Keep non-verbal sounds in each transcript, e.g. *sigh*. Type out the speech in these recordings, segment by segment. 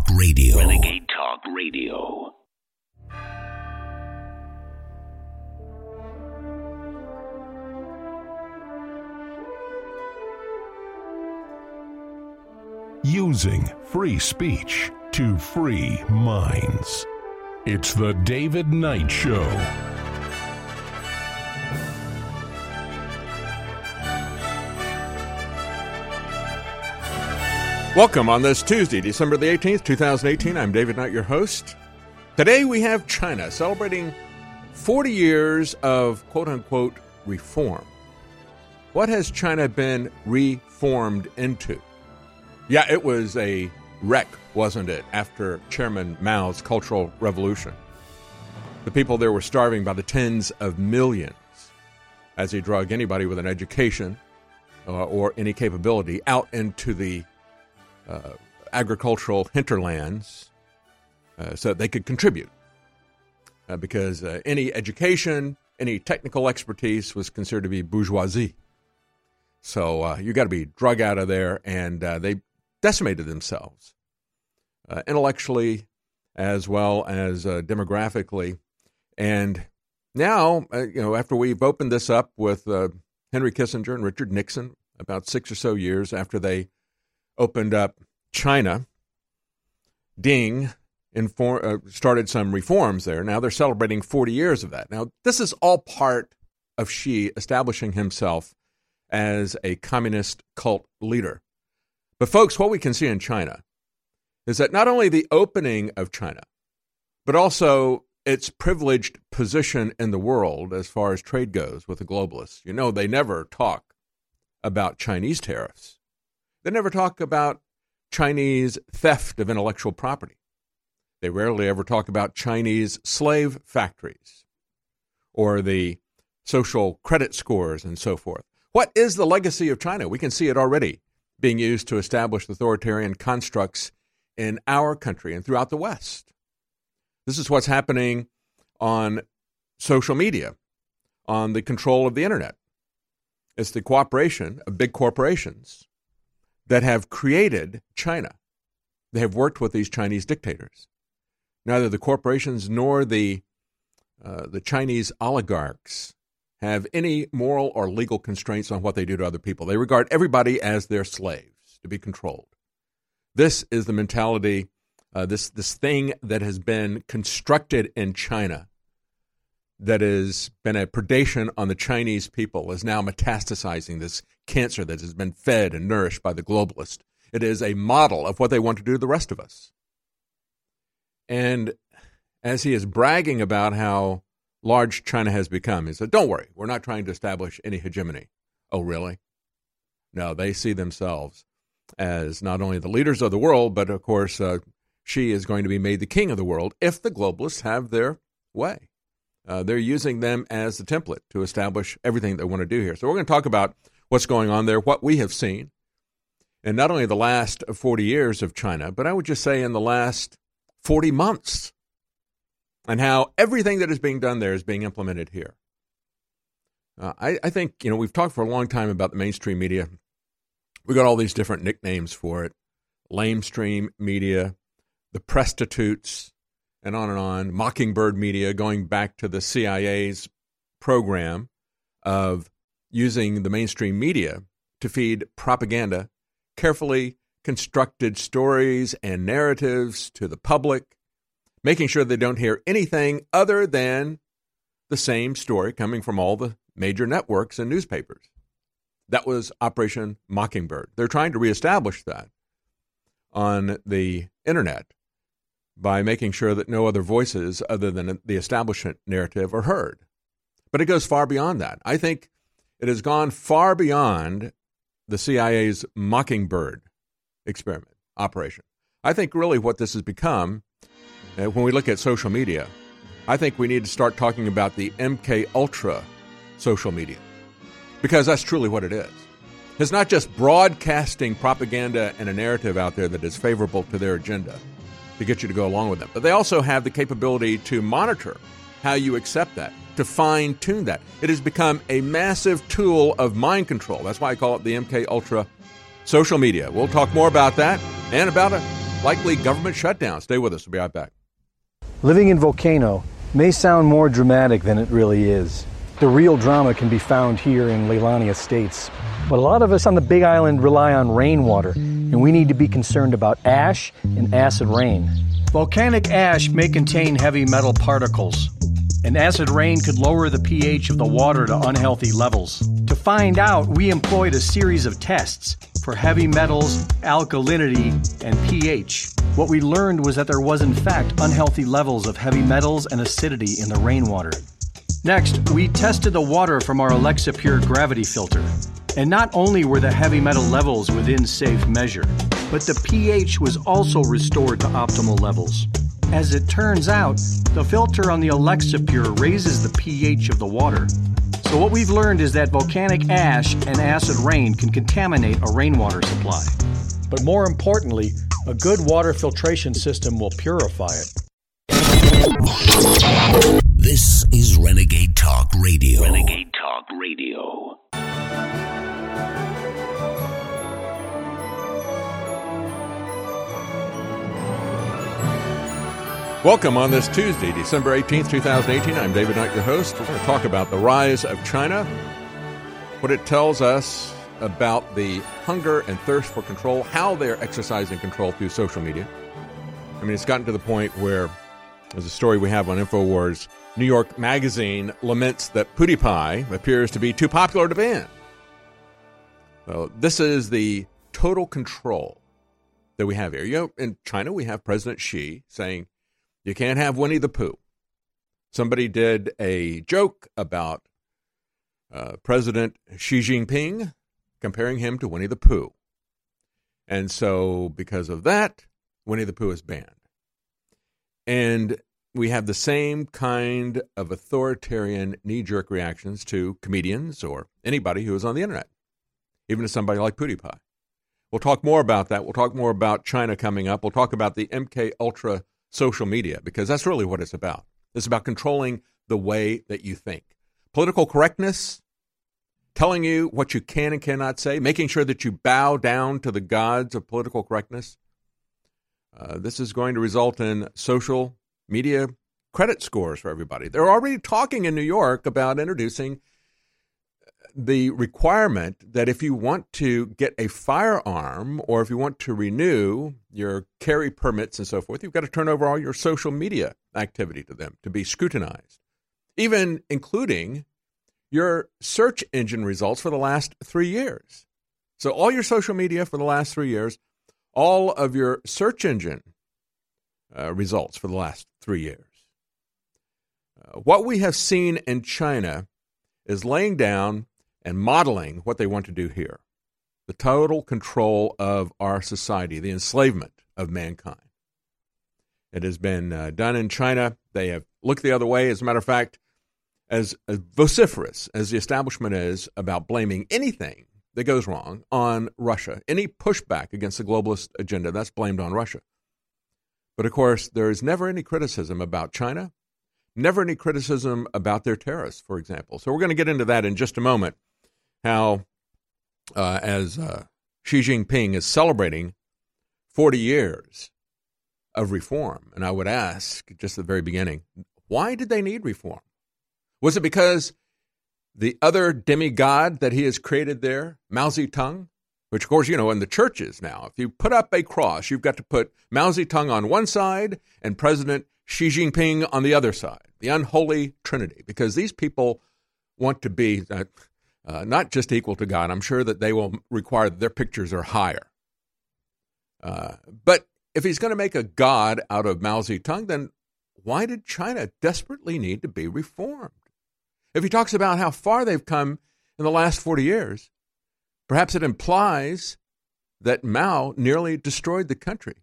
Talk Radio. Renegade Talk Radio. Using free speech to free minds. It's the David Knight Show. Welcome on this Tuesday, December the 18th, 2018. I'm David Knight, your host. Today we have China celebrating 40 years of quote unquote reform. What has China been reformed into? Yeah, it was a wreck, wasn't it, after Chairman Mao's Cultural Revolution? The people there were starving by the tens of millions as he drug anybody with an education uh, or any capability out into the uh, agricultural hinterlands uh, so they could contribute. Uh, because uh, any education, any technical expertise was considered to be bourgeoisie. So uh, you got to be drug out of there, and uh, they decimated themselves intellectually as well as demographically. And now, you know, after we've opened this up with Henry Kissinger and Richard Nixon, about six or so years after they opened up China. Ding inform, uh, started some reforms there. Now they're celebrating 40 years of that. Now, this is all part of Xi establishing himself as a communist cult leader. But, folks, what we can see in China is that not only the opening of China, but also its privileged position in the world as far as trade goes with the globalists. You know, they never talk about Chinese tariffs. They never talk about Chinese theft of intellectual property. They rarely ever talk about Chinese slave factories or the social credit scores and so forth. What is the legacy of China? We can see it already being used to establish authoritarian constructs in our country and throughout the West. This is what's happening on social media, on the control of the internet. It's the cooperation of big corporations that have created China. They have worked with these Chinese dictators. Neither the corporations nor the uh, the Chinese oligarchs have any moral or legal constraints on what they do to other people. They regard everybody as their slaves to be controlled. This is the mentality, uh, this this thing that has been constructed in China that has been a predation on the Chinese people is now metastasizing this cancer that has been fed and nourished by the globalist. It is a model of what they want to do to the rest of us. And as he is bragging about how large China has become, he said, Don't worry, we're not trying to establish any hegemony. Oh, really? No, they see themselves as not only the leaders of the world, but of course, uh, Xi is going to be made the king of the world if the globalists have their way. Uh, they're using them as the template to establish everything they want to do here. So we're going to talk about what's going on there, what we have seen, and not only the last 40 years of China, but I would just say in the last 40 months, and how everything that is being done there is being implemented here. Uh, I, I think, you know, we've talked for a long time about the mainstream media. We got all these different nicknames for it lamestream media, the prostitutes, and on and on. Mockingbird Media, going back to the CIA's program of using the mainstream media to feed propaganda, carefully constructed stories and narratives to the public, making sure they don't hear anything other than the same story coming from all the major networks and newspapers. That was Operation Mockingbird. They're trying to reestablish that on the internet by making sure that no other voices other than the establishment narrative are heard. But it goes far beyond that. I think it has gone far beyond the CIA's Mockingbird experiment operation. I think really what this has become, uh, when we look at social media, I think we need to start talking about the MK Ultra social media because that's truly what it is. It's not just broadcasting propaganda and a narrative out there that is favorable to their agenda to get you to go along with them. But they also have the capability to monitor how you accept that, to fine tune that. It has become a massive tool of mind control. That's why I call it the MK Ultra social media. We'll talk more about that and about a likely government shutdown. Stay with us. We'll be right back. Living in Volcano may sound more dramatic than it really is. The real drama can be found here in Leilani Estates. But a lot of us on the Big Island rely on rainwater, and we need to be concerned about ash and acid rain. Volcanic ash may contain heavy metal particles, and acid rain could lower the pH of the water to unhealthy levels. To find out, we employed a series of tests for heavy metals, alkalinity, and pH. What we learned was that there was, in fact, unhealthy levels of heavy metals and acidity in the rainwater. Next, we tested the water from our Alexa Pure gravity filter. And not only were the heavy metal levels within safe measure, but the pH was also restored to optimal levels. As it turns out, the filter on the Alexa Pure raises the pH of the water. So, what we've learned is that volcanic ash and acid rain can contaminate a rainwater supply. But more importantly, a good water filtration system will purify it. This is Renegade Talk Radio. Renegade Talk Radio. Welcome on this Tuesday, December 18th, 2018. I'm David Knight, your host. We're going to talk about the rise of China, what it tells us about the hunger and thirst for control, how they're exercising control through social media. I mean, it's gotten to the point where there's a story we have on InfoWars. New York Magazine laments that PewDiePie appears to be too popular to ban. So this is the total control that we have here. You know, in China, we have President Xi saying, you can't have Winnie the Pooh. Somebody did a joke about uh, President Xi Jinping, comparing him to Winnie the Pooh. And so, because of that, Winnie the Pooh is banned. And we have the same kind of authoritarian knee jerk reactions to comedians or anybody who is on the internet, even to somebody like PewDiePie. We'll talk more about that. We'll talk more about China coming up. We'll talk about the MK Ultra social media because that's really what it's about. It's about controlling the way that you think. Political correctness, telling you what you can and cannot say, making sure that you bow down to the gods of political correctness. Uh, this is going to result in social media credit scores for everybody. They're already talking in New York about introducing the requirement that if you want to get a firearm or if you want to renew your carry permits and so forth, you've got to turn over all your social media activity to them to be scrutinized, even including your search engine results for the last three years. So, all your social media for the last three years, all of your search engine uh, results for the last three years. Uh, what we have seen in China is laying down and modeling what they want to do here the total control of our society, the enslavement of mankind. It has been uh, done in China. They have looked the other way. As a matter of fact, as, as vociferous as the establishment is about blaming anything that goes wrong on Russia, any pushback against the globalist agenda, that's blamed on Russia. But of course, there is never any criticism about China, never any criticism about their terrorists, for example. So we're going to get into that in just a moment how, uh, as uh, Xi Jinping is celebrating 40 years of reform, and I would ask just at the very beginning, why did they need reform? Was it because the other demigod that he has created there, Mao Zedong, which, of course, you know, in the churches now, if you put up a cross, you've got to put Mao Zedong on one side and President Xi Jinping on the other side, the unholy trinity, because these people want to be, uh, uh, not just equal to God. I'm sure that they will require that their pictures are higher. Uh, but if he's going to make a God out of Mao Zedong, then why did China desperately need to be reformed? If he talks about how far they've come in the last 40 years, perhaps it implies that Mao nearly destroyed the country.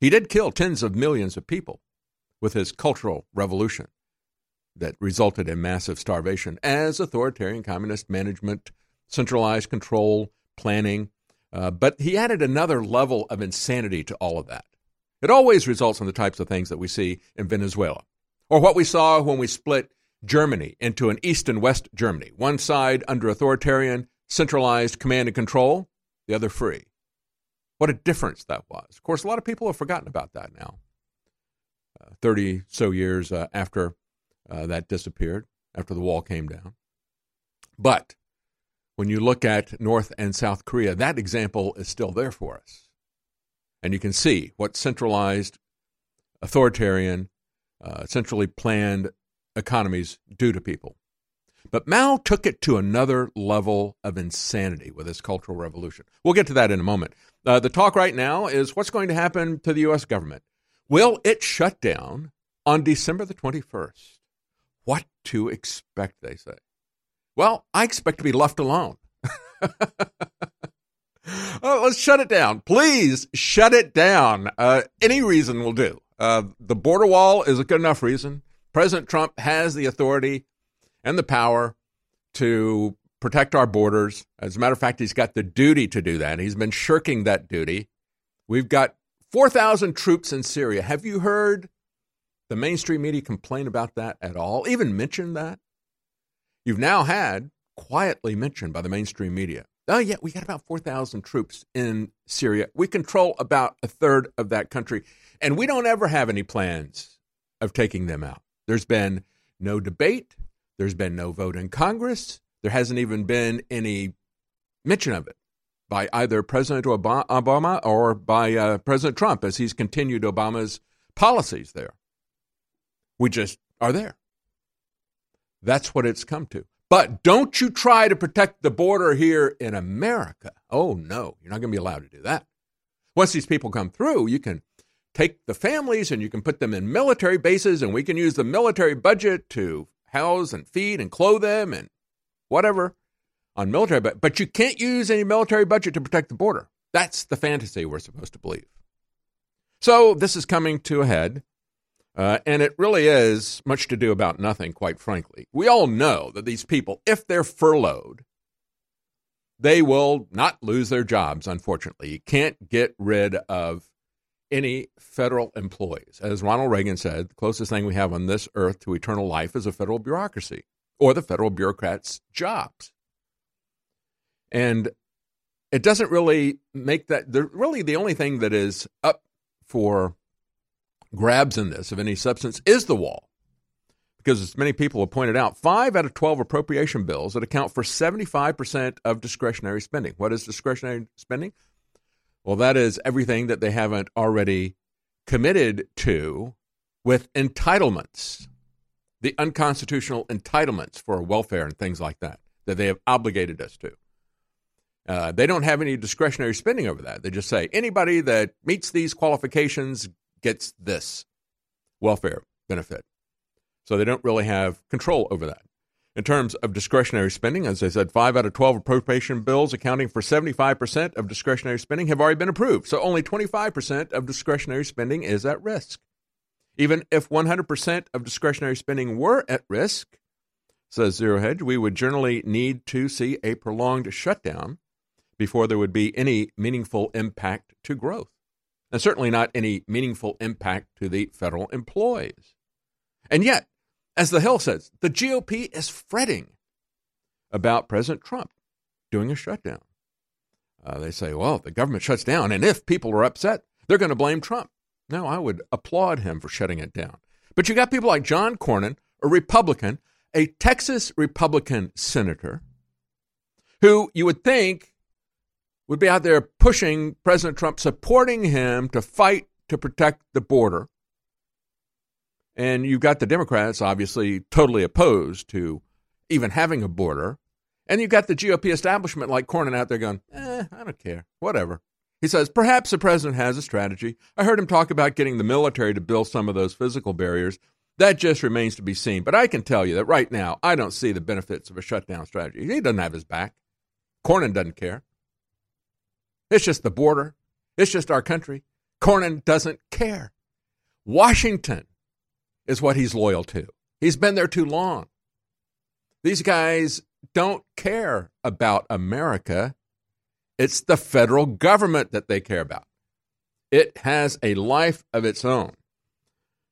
He did kill tens of millions of people with his cultural revolution that resulted in massive starvation as authoritarian communist management, centralized control, planning. Uh, but he added another level of insanity to all of that. It always results in the types of things that we see in Venezuela, or what we saw when we split Germany into an East and West Germany, one side under authoritarian, centralized command and control, the other free. What a difference that was. Of course, a lot of people have forgotten about that now. Uh, 30 so years uh, after uh, that disappeared, after the wall came down. But when you look at North and South Korea, that example is still there for us. And you can see what centralized, authoritarian, uh, centrally planned economies do to people. But Mao took it to another level of insanity with his Cultural Revolution. We'll get to that in a moment. Uh, the talk right now is what's going to happen to the U.S. government. Will it shut down on December the 21st? What to expect, they say. Well, I expect to be left alone. *laughs* oh, let's shut it down. Please shut it down. Uh, any reason will do. Uh, the border wall is a good enough reason. President Trump has the authority and the power to protect our borders. As a matter of fact, he's got the duty to do that. He's been shirking that duty. We've got 4,000 troops in Syria. Have you heard the mainstream media complain about that at all? Even mention that? You've now had quietly mentioned by the mainstream media. Oh, yeah, we got about 4,000 troops in Syria. We control about a third of that country, and we don't ever have any plans of taking them out. There's been no debate. There's been no vote in Congress. There hasn't even been any mention of it by either President Obama or by uh, President Trump as he's continued Obama's policies there. We just are there. That's what it's come to. But don't you try to protect the border here in America. Oh, no, you're not going to be allowed to do that. Once these people come through, you can take the families and you can put them in military bases, and we can use the military budget to house and feed and clothe them and whatever on military but but you can't use any military budget to protect the border. That's the fantasy we're supposed to believe. So this is coming to a head uh, and it really is much to do about nothing quite frankly. We all know that these people if they're furloughed they will not lose their jobs unfortunately. You can't get rid of any federal employees. As Ronald Reagan said, the closest thing we have on this earth to eternal life is a federal bureaucracy or the federal bureaucrats' jobs. And it doesn't really make that, the, really, the only thing that is up for grabs in this of any substance is the wall. Because as many people have pointed out, five out of 12 appropriation bills that account for 75% of discretionary spending. What is discretionary spending? Well, that is everything that they haven't already committed to with entitlements, the unconstitutional entitlements for welfare and things like that, that they have obligated us to. Uh, they don't have any discretionary spending over that. They just say anybody that meets these qualifications gets this welfare benefit. So they don't really have control over that. In terms of discretionary spending, as I said, five out of 12 appropriation bills accounting for 75% of discretionary spending have already been approved. So only 25% of discretionary spending is at risk. Even if 100% of discretionary spending were at risk, says Zero Hedge, we would generally need to see a prolonged shutdown before there would be any meaningful impact to growth. And certainly not any meaningful impact to the federal employees. And yet, as the Hill says, the GOP is fretting about President Trump doing a shutdown. Uh, they say, well, the government shuts down, and if people are upset, they're going to blame Trump. No, I would applaud him for shutting it down. But you got people like John Cornyn, a Republican, a Texas Republican senator, who you would think would be out there pushing President Trump, supporting him to fight to protect the border. And you've got the Democrats, obviously, totally opposed to even having a border. And you've got the GOP establishment like Cornyn out there going, eh, I don't care, whatever. He says, perhaps the president has a strategy. I heard him talk about getting the military to build some of those physical barriers. That just remains to be seen. But I can tell you that right now, I don't see the benefits of a shutdown strategy. He doesn't have his back. Cornyn doesn't care. It's just the border. It's just our country. Cornyn doesn't care. Washington is what he's loyal to. He's been there too long. These guys don't care about America. It's the federal government that they care about. It has a life of its own.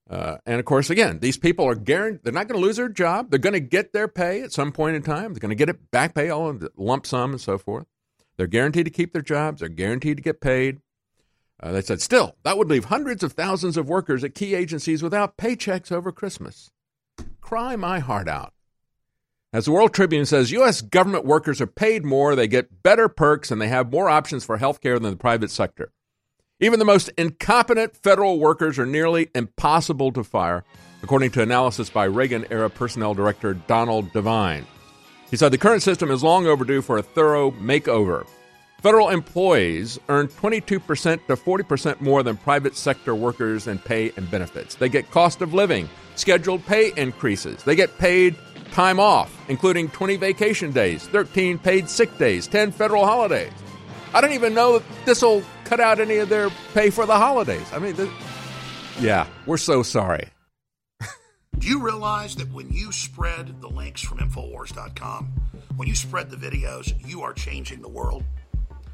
Uh, and of course, again, these people are guaranteed, they're not going to lose their job. They're going to get their pay at some point in time. They're going to get it back pay, all of the lump sum and so forth. They're guaranteed to keep their jobs. They're guaranteed to get paid. Uh, they said, still, that would leave hundreds of thousands of workers at key agencies without paychecks over Christmas. Cry my heart out. As the World Tribune says, U.S. government workers are paid more, they get better perks, and they have more options for health care than the private sector. Even the most incompetent federal workers are nearly impossible to fire, according to analysis by Reagan era personnel director Donald Devine. He said the current system is long overdue for a thorough makeover. Federal employees earn 22% to 40% more than private sector workers in pay and benefits. They get cost of living, scheduled pay increases. They get paid time off, including 20 vacation days, 13 paid sick days, 10 federal holidays. I don't even know if this will cut out any of their pay for the holidays. I mean, this, yeah, we're so sorry. *laughs* Do you realize that when you spread the links from Infowars.com, when you spread the videos, you are changing the world?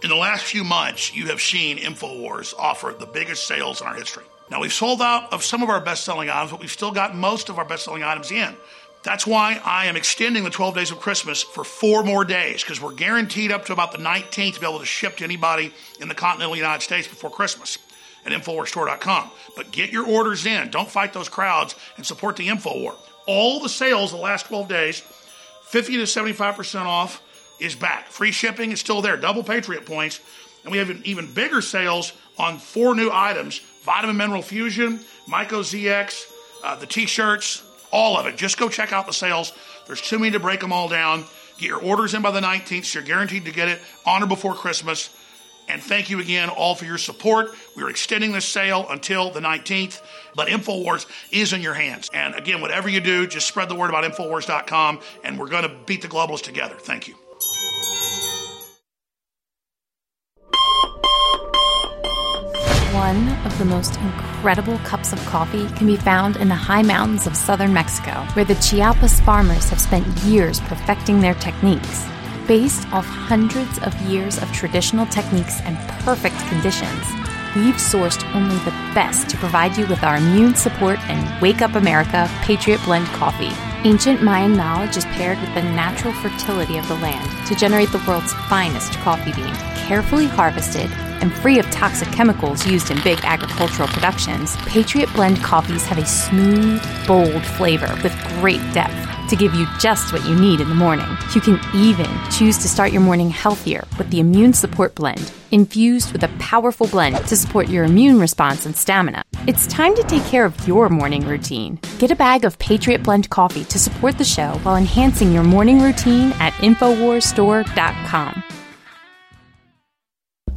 In the last few months, you have seen InfoWars offer the biggest sales in our history. Now, we've sold out of some of our best selling items, but we've still got most of our best selling items in. That's why I am extending the 12 days of Christmas for four more days because we're guaranteed up to about the 19th to be able to ship to anybody in the continental United States before Christmas at InfoWarsStore.com. But get your orders in. Don't fight those crowds and support the InfoWar. All the sales the last 12 days, 50 to 75% off, is back. Free shipping is still there, double Patriot points. And we have even bigger sales on four new items Vitamin Mineral Fusion, Myco ZX, uh, the t shirts, all of it. Just go check out the sales. There's too many to break them all down. Get your orders in by the 19th, so you're guaranteed to get it on or before Christmas. And thank you again all for your support. We're extending this sale until the 19th, but InfoWars is in your hands. And again, whatever you do, just spread the word about InfoWars.com, and we're going to beat the globalists together. Thank you. One of the most incredible cups of coffee can be found in the high mountains of southern Mexico, where the Chiapas farmers have spent years perfecting their techniques. Based off hundreds of years of traditional techniques and perfect conditions, we've sourced only the best to provide you with our immune support and Wake Up America Patriot Blend coffee. Ancient Mayan knowledge is paired with the natural fertility of the land to generate the world's finest coffee bean, carefully harvested and free of toxic chemicals used in big agricultural productions. Patriot Blend coffees have a smooth, bold flavor with great depth to give you just what you need in the morning. You can even choose to start your morning healthier with the Immune Support Blend, infused with a powerful blend to support your immune response and stamina. It's time to take care of your morning routine. Get a bag of Patriot Blend coffee to support the show while enhancing your morning routine at InfoWarsStore.com.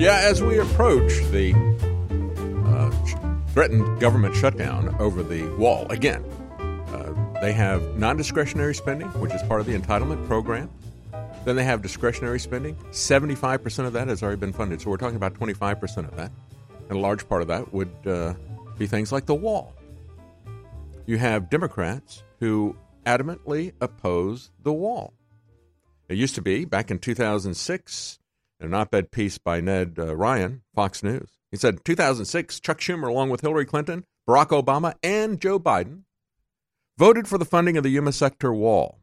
Yeah, as we approach the uh, threatened government shutdown over the wall again, uh, they have non discretionary spending, which is part of the entitlement program. Then they have discretionary spending. 75% of that has already been funded. So we're talking about 25% of that. And a large part of that would uh, be things like the wall. You have Democrats who adamantly oppose the wall. It used to be back in 2006 in an op ed piece by Ned uh, Ryan, Fox News. He said, 2006, Chuck Schumer, along with Hillary Clinton, Barack Obama, and Joe Biden, voted for the funding of the Yuma sector wall.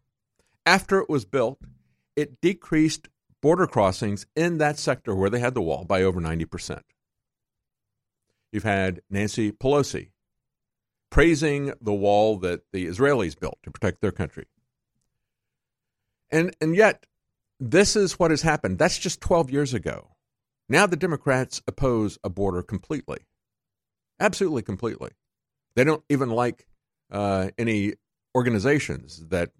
After it was built, it decreased border crossings in that sector where they had the wall by over 90%. You've had Nancy Pelosi praising the wall that the Israelis built to protect their country. And, and yet, this is what has happened. That's just 12 years ago. Now the Democrats oppose a border completely. Absolutely completely. They don't even like uh, any organizations that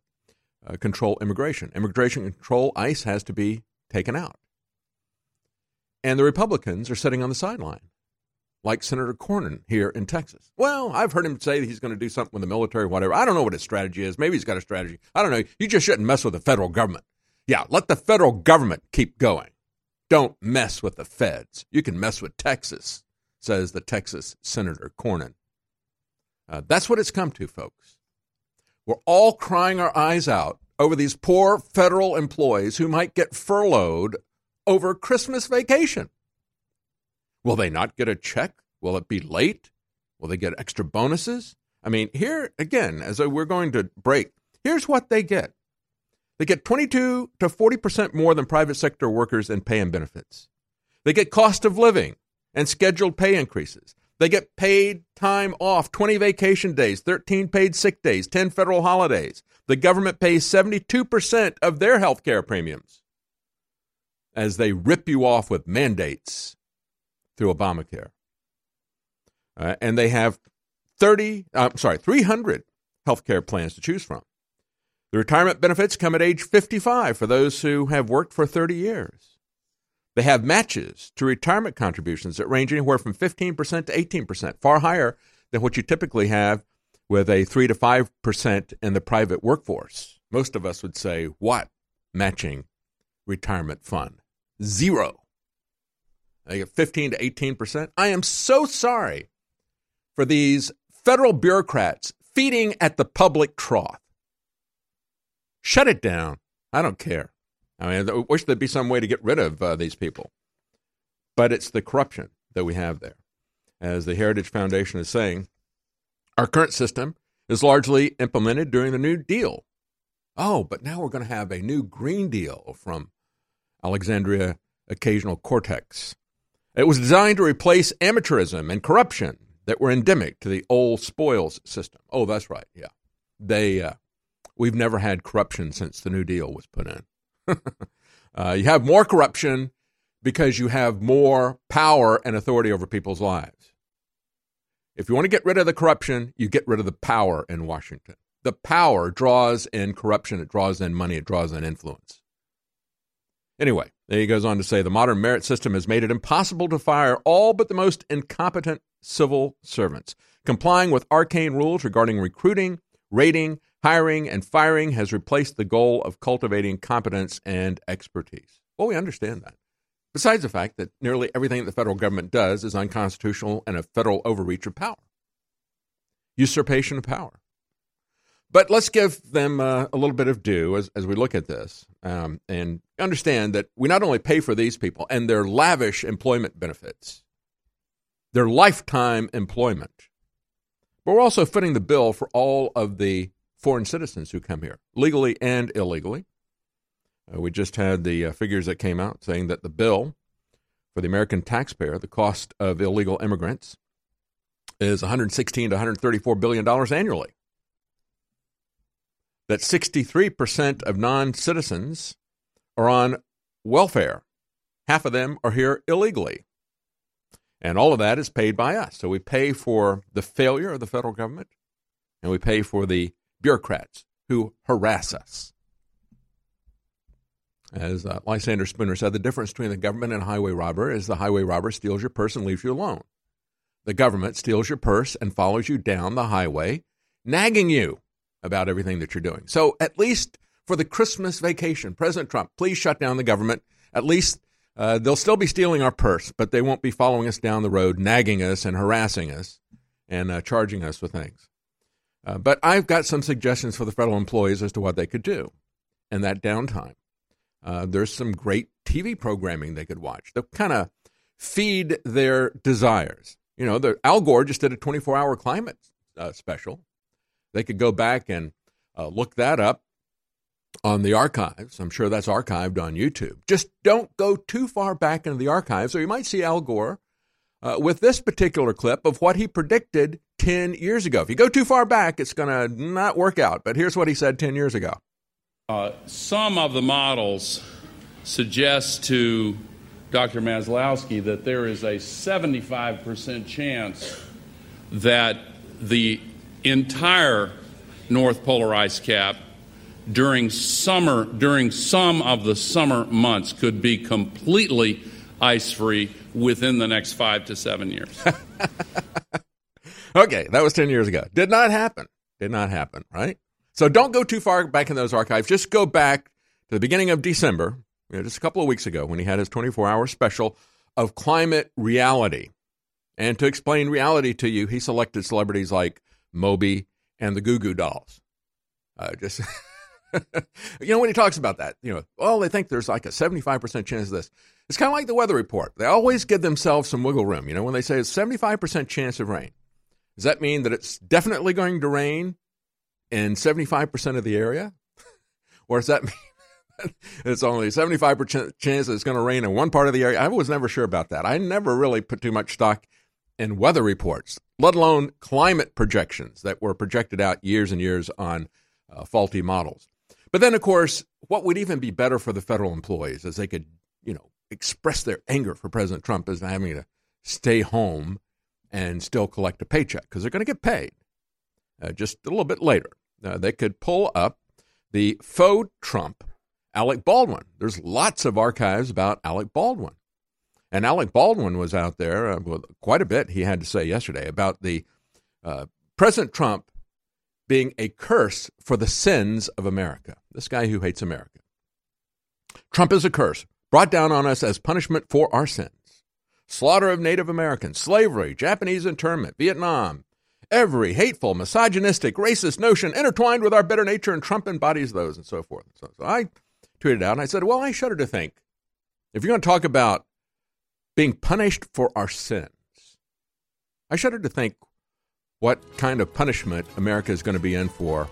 uh, control immigration. Immigration control, ICE, has to be taken out. And the Republicans are sitting on the sideline, like Senator Cornyn here in Texas. Well, I've heard him say he's going to do something with the military, whatever. I don't know what his strategy is. Maybe he's got a strategy. I don't know. You just shouldn't mess with the federal government. Yeah, let the federal government keep going. Don't mess with the feds. You can mess with Texas, says the Texas Senator Cornyn. Uh, that's what it's come to, folks. We're all crying our eyes out over these poor federal employees who might get furloughed over Christmas vacation. Will they not get a check? Will it be late? Will they get extra bonuses? I mean, here again, as we're going to break, here's what they get they get 22 to 40% more than private sector workers in pay and benefits. They get cost of living and scheduled pay increases. They get paid time off, 20 vacation days, 13 paid sick days, 10 federal holidays. The government pays 72% of their health care premiums as they rip you off with mandates through Obamacare. Uh, and they have 30, uh, sorry, 300 health care plans to choose from. The retirement benefits come at age 55 for those who have worked for 30 years. They have matches to retirement contributions that range anywhere from 15% to 18%, far higher than what you typically have with a 3 to 5% in the private workforce. Most of us would say, what matching retirement fund? Zero. They get 15 to 18%. I am so sorry for these federal bureaucrats feeding at the public trough. Shut it down. I don't care. I mean, I wish there'd be some way to get rid of uh, these people. But it's the corruption that we have there. As the Heritage Foundation is saying, our current system is largely implemented during the New Deal. Oh, but now we're going to have a new Green Deal from Alexandria Occasional Cortex. It was designed to replace amateurism and corruption that were endemic to the old spoils system. Oh, that's right. Yeah. They uh, We've never had corruption since the New Deal was put in. *laughs* uh, you have more corruption because you have more power and authority over people's lives. If you want to get rid of the corruption, you get rid of the power in Washington. The power draws in corruption, it draws in money, it draws in influence. Anyway, he goes on to say the modern merit system has made it impossible to fire all but the most incompetent civil servants. Complying with arcane rules regarding recruiting, rating, Hiring and firing has replaced the goal of cultivating competence and expertise. Well, we understand that. Besides the fact that nearly everything the federal government does is unconstitutional and a federal overreach of power, usurpation of power. But let's give them uh, a little bit of due as, as we look at this um, and understand that we not only pay for these people and their lavish employment benefits, their lifetime employment, but we're also footing the bill for all of the foreign citizens who come here, legally and illegally. Uh, we just had the uh, figures that came out saying that the bill for the American taxpayer, the cost of illegal immigrants, is 116 to 134 billion dollars annually. that 63% of non citizens are on welfare. Half of them are here illegally. And all of that is paid by us. So we pay for the failure of the federal government and we pay for the bureaucrats who harass us. As uh, Lysander Spooner said, the difference between the government and a highway robber is the highway robber steals your purse and leaves you alone. The government steals your purse and follows you down the highway, nagging you about everything that you're doing. So, at least for the Christmas vacation, President Trump, please shut down the government. At least uh, they'll still be stealing our purse, but they won't be following us down the road, nagging us and harassing us and uh, charging us with things. Uh, but I've got some suggestions for the federal employees as to what they could do in that downtime. Uh, there's some great TV programming they could watch that kind of feed their desires. You know, the, Al Gore just did a 24 hour climate uh, special. They could go back and uh, look that up on the archives. I'm sure that's archived on YouTube. Just don't go too far back into the archives, or you might see Al Gore uh, with this particular clip of what he predicted 10 years ago. If you go too far back, it's going to not work out. But here's what he said 10 years ago. Uh, some of the models suggest to Dr. Maslowski that there is a 75% chance that the entire North Polar ice cap during summer, during some of the summer months, could be completely ice free within the next five to seven years. *laughs* okay, that was 10 years ago. Did not happen. Did not happen, right? So don't go too far back in those archives. Just go back to the beginning of December, you know, just a couple of weeks ago, when he had his 24 hour special of climate reality. And to explain reality to you, he selected celebrities like Moby and the Goo Goo Dolls. Uh, just. *laughs* you know, when he talks about that, you know, well, they think there's like a 75% chance of this. It's kind of like the weather report. They always give themselves some wiggle room. You know, when they say it's 75% chance of rain, does that mean that it's definitely going to rain in 75% of the area? *laughs* or does that *laughs* mean it's only 75% chance that it's going to rain in one part of the area? I was never sure about that. I never really put too much stock in weather reports, let alone climate projections that were projected out years and years on uh, faulty models. But then, of course, what would even be better for the federal employees is they could, you know, express their anger for President Trump as having to stay home and still collect a paycheck because they're going to get paid uh, just a little bit later. Uh, they could pull up the faux Trump Alec Baldwin. There's lots of archives about Alec Baldwin. And Alec Baldwin was out there uh, with quite a bit he had to say yesterday about the uh, President Trump being a curse for the sins of America. This guy who hates America. Trump is a curse brought down on us as punishment for our sins. Slaughter of Native Americans, slavery, Japanese internment, Vietnam, every hateful, misogynistic, racist notion intertwined with our better nature, and Trump embodies those, and so forth. So, so I tweeted out and I said, Well, I shudder to think if you're going to talk about being punished for our sins, I shudder to think what kind of punishment America is going to be in for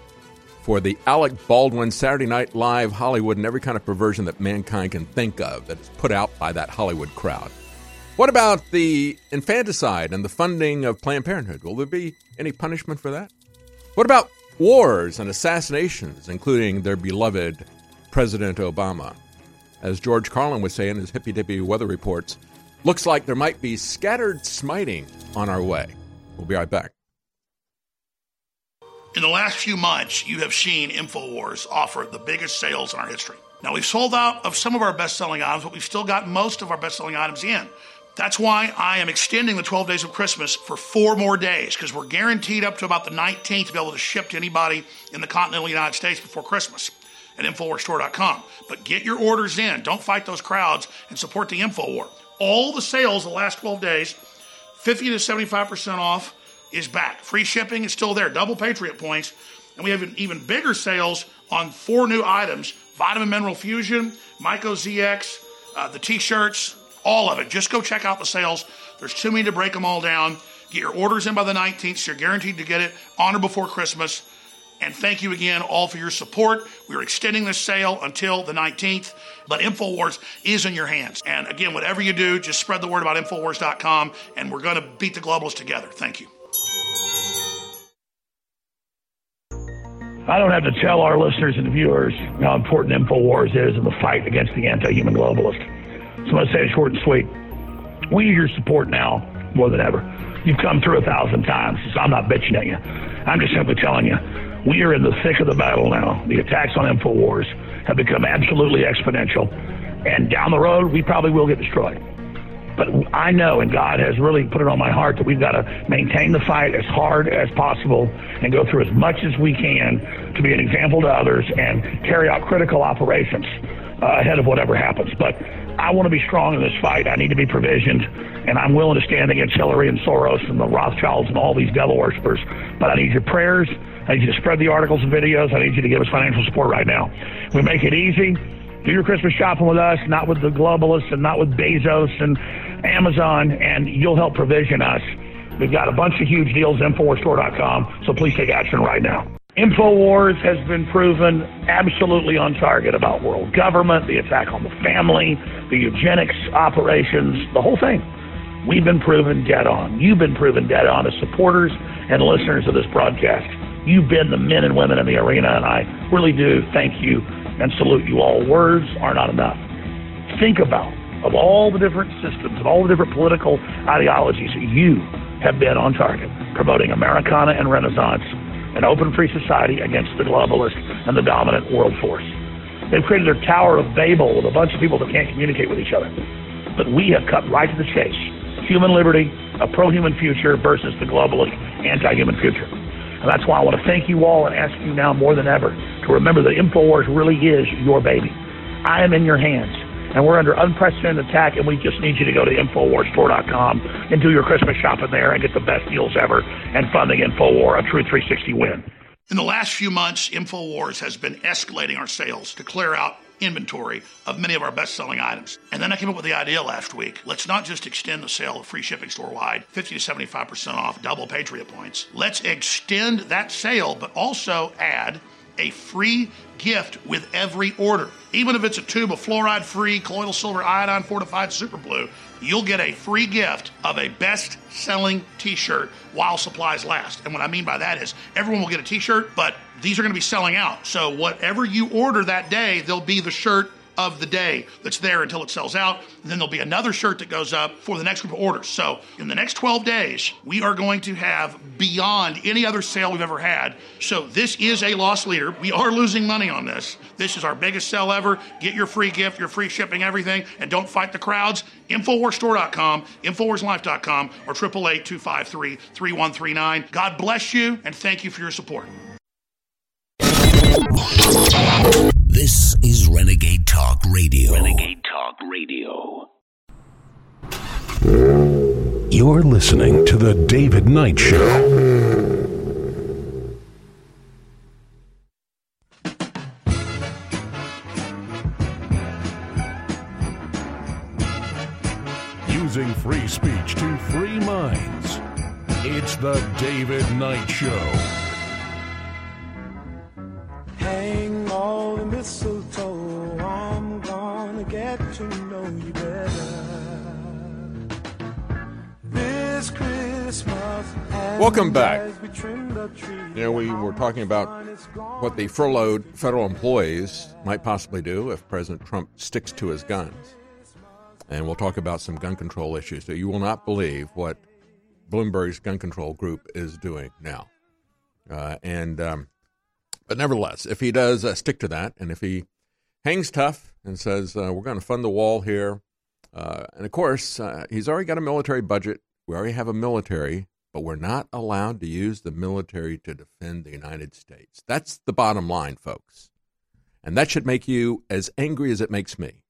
for the Alec Baldwin Saturday Night Live Hollywood and every kind of perversion that mankind can think of that's put out by that Hollywood crowd. What about the infanticide and the funding of Planned Parenthood? Will there be any punishment for that? What about wars and assassinations, including their beloved President Obama? As George Carlin would say in his hippy dippy weather reports, looks like there might be scattered smiting on our way. We'll be right back. In the last few months, you have seen InfoWars offer the biggest sales in our history. Now, we've sold out of some of our best selling items, but we've still got most of our best selling items in. That's why I am extending the 12 days of Christmas for four more days because we're guaranteed up to about the 19th to be able to ship to anybody in the continental United States before Christmas at InfoWarsStore.com. But get your orders in. Don't fight those crowds and support the InfoWar. All the sales the last 12 days, 50 to 75% off is back. Free shipping is still there, double Patriot points. And we have even bigger sales on four new items Vitamin Mineral Fusion, Myco ZX, uh, the t shirts, all of it. Just go check out the sales. There's too many to break them all down. Get your orders in by the 19th, so you're guaranteed to get it on or before Christmas. And thank you again all for your support. We're extending this sale until the 19th, but InfoWars is in your hands. And again, whatever you do, just spread the word about InfoWars.com, and we're going to beat the globalists together. Thank you. I don't have to tell our listeners and viewers how important InfoWars is in the fight against the anti human globalist. So I'm going to say it short and sweet. We need your support now more than ever. You've come through a thousand times, so I'm not bitching at you. I'm just simply telling you, we are in the thick of the battle now. The attacks on InfoWars have become absolutely exponential. And down the road, we probably will get destroyed. But I know, and God has really put it on my heart, that we've got to maintain the fight as hard as possible and go through as much as we can to be an example to others and carry out critical operations uh, ahead of whatever happens. But I want to be strong in this fight. I need to be provisioned, and I'm willing to stand against Hillary and Soros and the Rothschilds and all these devil worshippers. But I need your prayers. I need you to spread the articles and videos. I need you to give us financial support right now. We make it easy. Do your Christmas shopping with us, not with the globalists and not with Bezos and Amazon, and you'll help provision us. We've got a bunch of huge deals, InfoWarsStore.com, so please take action right now. InfoWars has been proven absolutely on target about world government, the attack on the family, the eugenics operations, the whole thing. We've been proven dead on. You've been proven dead on as supporters and listeners of this broadcast. You've been the men and women in the arena, and I really do thank you and salute you all. Words are not enough. Think about of all the different systems and all the different political ideologies, you have been on target, promoting Americana and Renaissance, an open free society against the globalist and the dominant world force. They've created their Tower of Babel with a bunch of people that can't communicate with each other. But we have cut right to the chase. Human liberty, a pro-human future versus the globalist anti-human future. And that's why I want to thank you all and ask you now more than ever to remember that InfoWars really is your baby. I am in your hands and we're under unprecedented attack, and we just need you to go to InfoWarsStore.com and do your Christmas shopping there and get the best deals ever and funding InfoWar, a true 360 win. In the last few months, InfoWars has been escalating our sales to clear out inventory of many of our best selling items. And then I came up with the idea last week let's not just extend the sale of free shipping store wide, 50 to 75% off double Patriot points. Let's extend that sale, but also add a free gift with every order. Even if it's a tube of fluoride free colloidal silver iodine fortified super blue, you'll get a free gift of a best selling t shirt while supplies last. And what I mean by that is everyone will get a t shirt, but these are going to be selling out. So whatever you order that day, there'll be the shirt of the day that's there until it sells out. And then there'll be another shirt that goes up for the next group of orders. So in the next 12 days, we are going to have beyond any other sale we've ever had. So this is a loss leader. We are losing money on this. This is our biggest sell ever. Get your free gift, your free shipping, everything, and don't fight the crowds. Infowarsstore.com, Infowarslife.com, or 888-253-3139. God bless you, and thank you for your support. This is Renegade Talk Radio. Renegade Talk Radio. You're listening to The David Knight Show. Using free speech to free minds. It's The David Knight Show. Hang all the mistletoe. I'm gonna get to know you better. This Christmas. Welcome back. as we trim the tree, You know, we were talking about what the furloughed federal employees might possibly do if President Trump sticks to his guns. And we'll talk about some gun control issues. So you will not believe what Bloomberg's gun control group is doing now. Uh, and um, but nevertheless, if he does uh, stick to that, and if he hangs tough and says uh, we're going to fund the wall here, uh, and of course uh, he's already got a military budget. We already have a military, but we're not allowed to use the military to defend the United States. That's the bottom line, folks, and that should make you as angry as it makes me.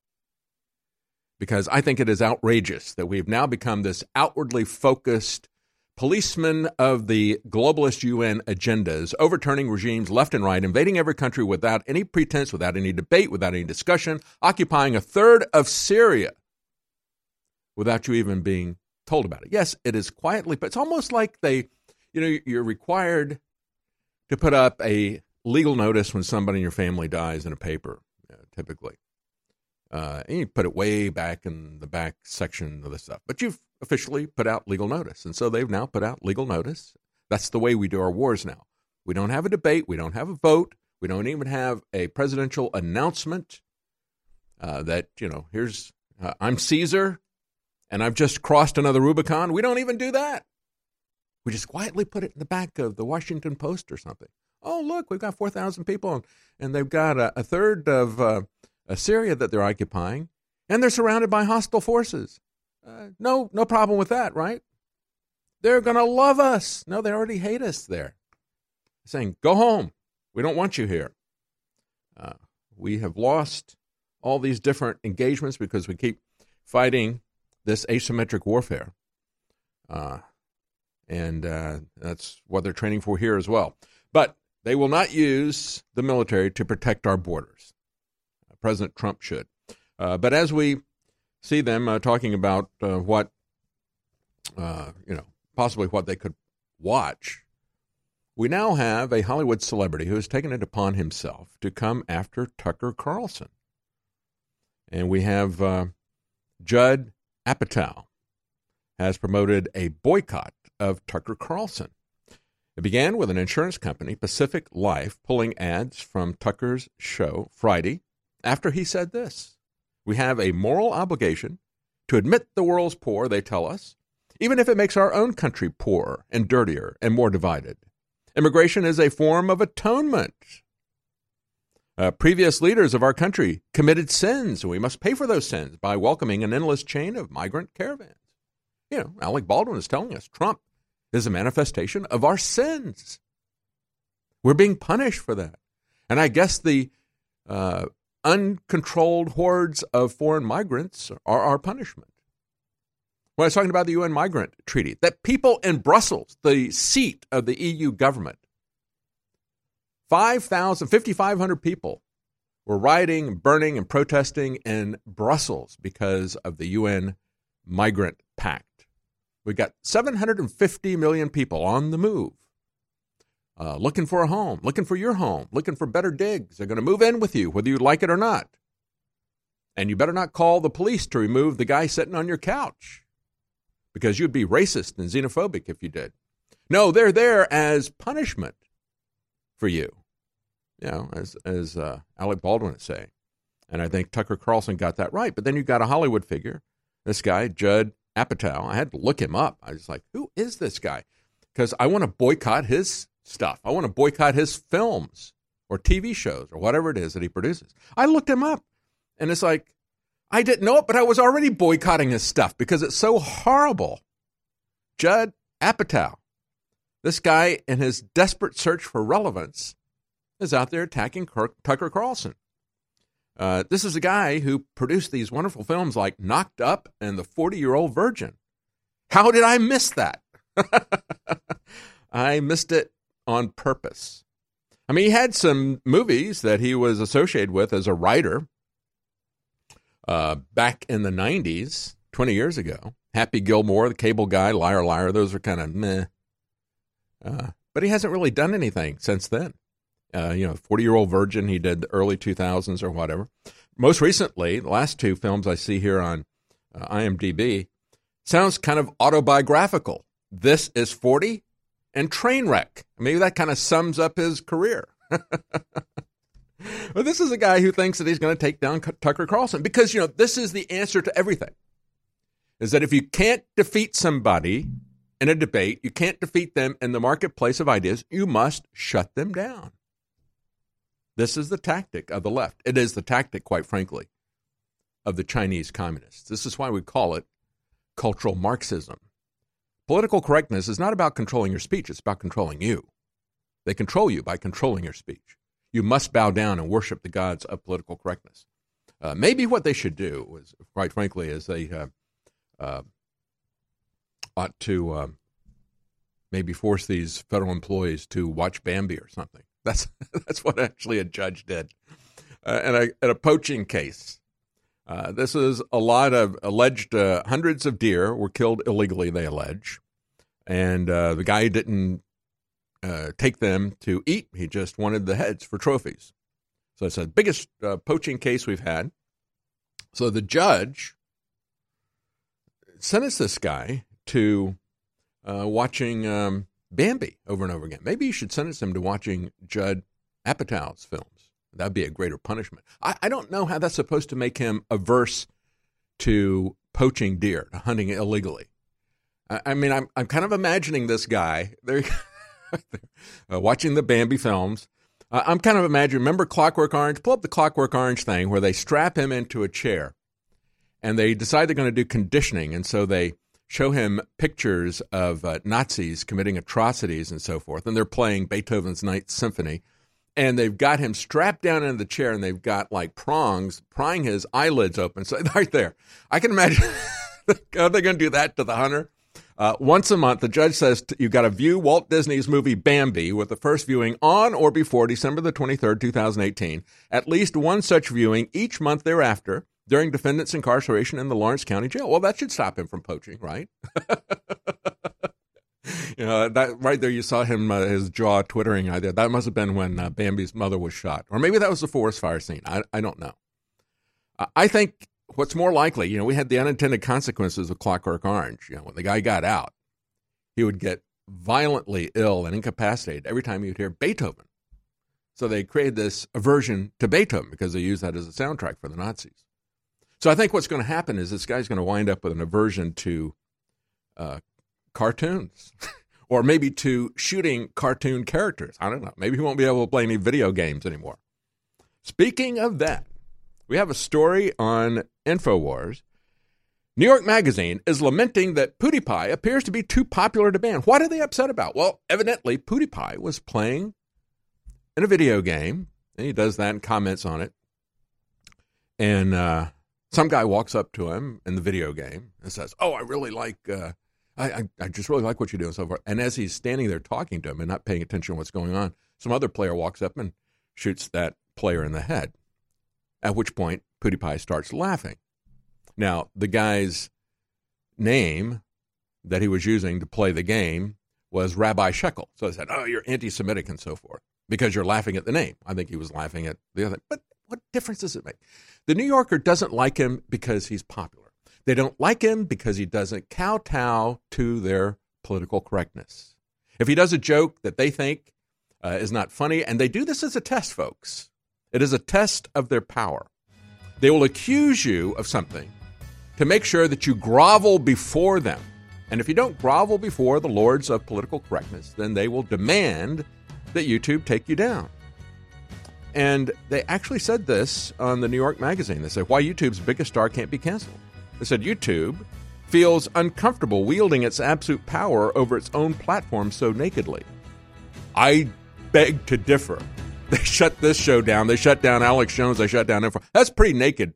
Because I think it is outrageous that we've now become this outwardly focused policemen of the globalist UN agendas, overturning regimes left and right, invading every country without any pretense, without any debate, without any discussion, occupying a third of Syria without you even being told about it. Yes, it is quietly, but it's almost like they, you know, you're required to put up a legal notice when somebody in your family dies in a paper, uh, typically. Uh, and you put it way back in the back section of the stuff. But you've officially put out legal notice. And so they've now put out legal notice. That's the way we do our wars now. We don't have a debate. We don't have a vote. We don't even have a presidential announcement uh, that, you know, here's, uh, I'm Caesar and I've just crossed another Rubicon. We don't even do that. We just quietly put it in the back of the Washington Post or something. Oh, look, we've got 4,000 people, and, and they've got a, a third of uh, Syria that they're occupying, and they're surrounded by hostile forces. Uh, no, no problem with that, right? They're going to love us. No, they already hate us there. Saying, go home. We don't want you here. Uh, we have lost all these different engagements because we keep fighting this asymmetric warfare. Uh, and uh, that's what they're training for here as well. But they will not use the military to protect our borders. President Trump should. Uh, but as we see them uh, talking about uh, what, uh, you know, possibly what they could watch, we now have a Hollywood celebrity who has taken it upon himself to come after Tucker Carlson. And we have uh, Judd Apatow has promoted a boycott of Tucker Carlson. It began with an insurance company, Pacific Life, pulling ads from Tucker's show Friday after he said this We have a moral obligation to admit the world's poor, they tell us, even if it makes our own country poorer and dirtier and more divided. Immigration is a form of atonement. Uh, previous leaders of our country committed sins, and we must pay for those sins by welcoming an endless chain of migrant caravans. You know, Alec Baldwin is telling us Trump is a manifestation of our sins. We're being punished for that. And I guess the uh, uncontrolled hordes of foreign migrants are our punishment. When I was talking about the UN migrant treaty, that people in Brussels, the seat of the EU government, 5,000, 5,500 people were rioting, burning, and protesting in Brussels because of the UN migrant pact. We've got 750 million people on the move, uh, looking for a home, looking for your home, looking for better digs. They're going to move in with you, whether you like it or not. And you better not call the police to remove the guy sitting on your couch because you'd be racist and xenophobic if you did. No, they're there as punishment for you, you know, as as uh, Alec Baldwin would say. And I think Tucker Carlson got that right. But then you've got a Hollywood figure, this guy, Judd Apatow. I had to look him up. I was like, who is this guy? Because I want to boycott his stuff. I want to boycott his films or TV shows or whatever it is that he produces. I looked him up, and it's like, I didn't know it, but I was already boycotting his stuff because it's so horrible. Judd Apatow. This guy, in his desperate search for relevance, is out there attacking Kirk, Tucker Carlson. Uh, this is a guy who produced these wonderful films like Knocked Up and The 40 Year Old Virgin. How did I miss that? *laughs* I missed it on purpose. I mean, he had some movies that he was associated with as a writer uh, back in the 90s, 20 years ago. Happy Gilmore, The Cable Guy, Liar Liar, those are kind of meh. Uh, but he hasn't really done anything since then. Uh, you know, 40 year old virgin, he did the early 2000s or whatever. Most recently, the last two films I see here on uh, IMDb sounds kind of autobiographical. This is 40 and Trainwreck. Maybe that kind of sums up his career. *laughs* well, this is a guy who thinks that he's going to take down Tucker Carlson because, you know, this is the answer to everything. Is that if you can't defeat somebody in a debate, you can't defeat them in the marketplace of ideas, you must shut them down. This is the tactic of the left. It is the tactic, quite frankly, of the Chinese communists. This is why we call it cultural Marxism. Political correctness is not about controlling your speech, it's about controlling you. They control you by controlling your speech. You must bow down and worship the gods of political correctness. Uh, maybe what they should do, is, quite frankly, is they uh, uh, ought to um, maybe force these federal employees to watch Bambi or something. That's *laughs* that's what actually a judge did, uh, a, in a poaching case. Uh, this is a lot of alleged uh, hundreds of deer were killed illegally. They allege, and uh, the guy didn't uh, take them to eat. He just wanted the heads for trophies. So it's the biggest uh, poaching case we've had. So the judge sentenced this guy to uh, watching um, Bambi over and over again. Maybe you should sentence him to watching Judd Apatow's films. That'd be a greater punishment. I, I don't know how that's supposed to make him averse to poaching deer, to hunting illegally. I, I mean, I'm I'm kind of imagining this guy. They're *laughs* uh, watching the Bambi films. Uh, I'm kind of imagining. Remember Clockwork Orange? Pull up the Clockwork Orange thing where they strap him into a chair, and they decide they're going to do conditioning, and so they show him pictures of uh, Nazis committing atrocities and so forth, and they're playing Beethoven's Ninth Symphony, and they've got him strapped down into the chair, and they've got like prongs prying his eyelids open. So *laughs* right there, I can imagine. *laughs* Are they going to do that to the hunter? Uh, once a month, the judge says t- you've got to view Walt Disney's movie Bambi with the first viewing on or before December the 23rd, 2018. At least one such viewing each month thereafter during defendant's incarceration in the Lawrence County Jail. Well, that should stop him from poaching, right? *laughs* you know, that right there, you saw him, uh, his jaw twittering right there. That must have been when uh, Bambi's mother was shot. Or maybe that was the forest fire scene. I, I don't know. I think what's more likely, you know, we had the unintended consequences of Clockwork Orange. You know, when the guy got out, he would get violently ill and incapacitated every time you'd hear Beethoven. So they created this aversion to Beethoven because they used that as a soundtrack for the Nazis. So I think what's going to happen is this guy's going to wind up with an aversion to uh, cartoons. *laughs* or maybe to shooting cartoon characters. I don't know. Maybe he won't be able to play any video games anymore. Speaking of that, we have a story on InfoWars. New York Magazine is lamenting that PewDiePie appears to be too popular to ban. What are they upset about? Well, evidently, PewDiePie was playing in a video game, and he does that and comments on it. And uh, some guy walks up to him in the video game and says, "Oh, I really like, uh, I, I, I just really like what you're doing so far. And as he's standing there talking to him and not paying attention to what's going on, some other player walks up and shoots that player in the head. At which point, PewDiePie starts laughing. Now, the guy's name that he was using to play the game was Rabbi Shekel. So they said, "Oh, you're anti-Semitic and so forth because you're laughing at the name." I think he was laughing at the other. But what difference does it make? The New Yorker doesn't like him because he's popular. They don't like him because he doesn't kowtow to their political correctness. If he does a joke that they think uh, is not funny, and they do this as a test, folks, it is a test of their power. They will accuse you of something to make sure that you grovel before them. And if you don't grovel before the lords of political correctness, then they will demand that YouTube take you down. And they actually said this on the New York Magazine. They said, Why YouTube's biggest star can't be canceled. They said, YouTube feels uncomfortable wielding its absolute power over its own platform so nakedly. I beg to differ. *laughs* They shut this show down. They shut down Alex Jones. They shut down Info. That's pretty naked.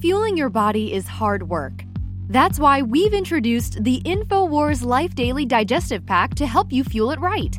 Fueling your body is hard work. That's why we've introduced the InfoWars Life Daily Digestive Pack to help you fuel it right.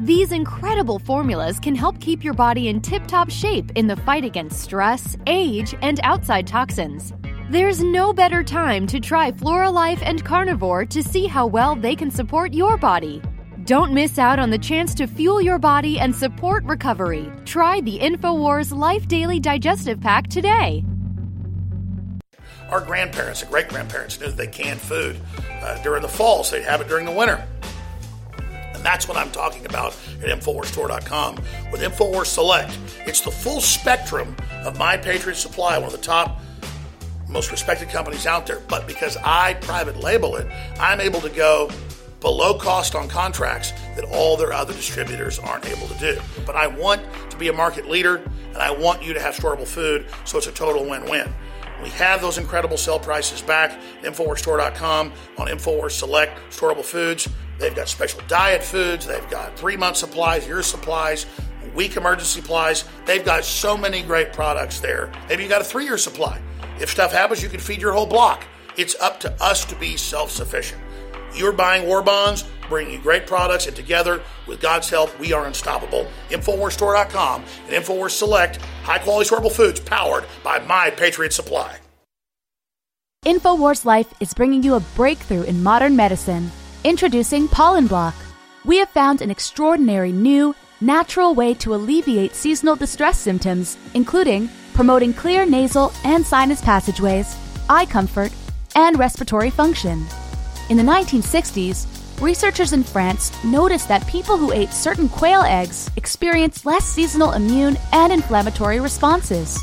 These incredible formulas can help keep your body in tip top shape in the fight against stress, age, and outside toxins. There's no better time to try Floralife and Carnivore to see how well they can support your body. Don't miss out on the chance to fuel your body and support recovery. Try the InfoWars Life Daily Digestive Pack today. Our grandparents and great grandparents knew that they canned food uh, during the fall, so they'd have it during the winter. And that's what I'm talking about at InfoWarsStore.com. With InfoWars Select, it's the full spectrum of My Patriot Supply, one of the top, most respected companies out there. But because I private label it, I'm able to go below cost on contracts that all their other distributors aren't able to do. But I want to be a market leader and I want you to have storeable food, so it's a total win win. We have those incredible sell prices back InfoWarsStore.com on InfoWars Select Storeable Foods. They've got special diet foods. They've got three month supplies, year supplies, week emergency supplies. They've got so many great products there. Maybe you got a three year supply. If stuff happens, you can feed your whole block. It's up to us to be self sufficient. You're buying war bonds, bringing you great products, and together, with God's help, we are unstoppable. InfoWarsStore.com and InfoWars Select, high quality storable foods powered by My Patriot Supply. InfoWars Life is bringing you a breakthrough in modern medicine. Introducing Pollen Block. We have found an extraordinary new, natural way to alleviate seasonal distress symptoms, including promoting clear nasal and sinus passageways, eye comfort, and respiratory function. In the 1960s, researchers in France noticed that people who ate certain quail eggs experienced less seasonal immune and inflammatory responses.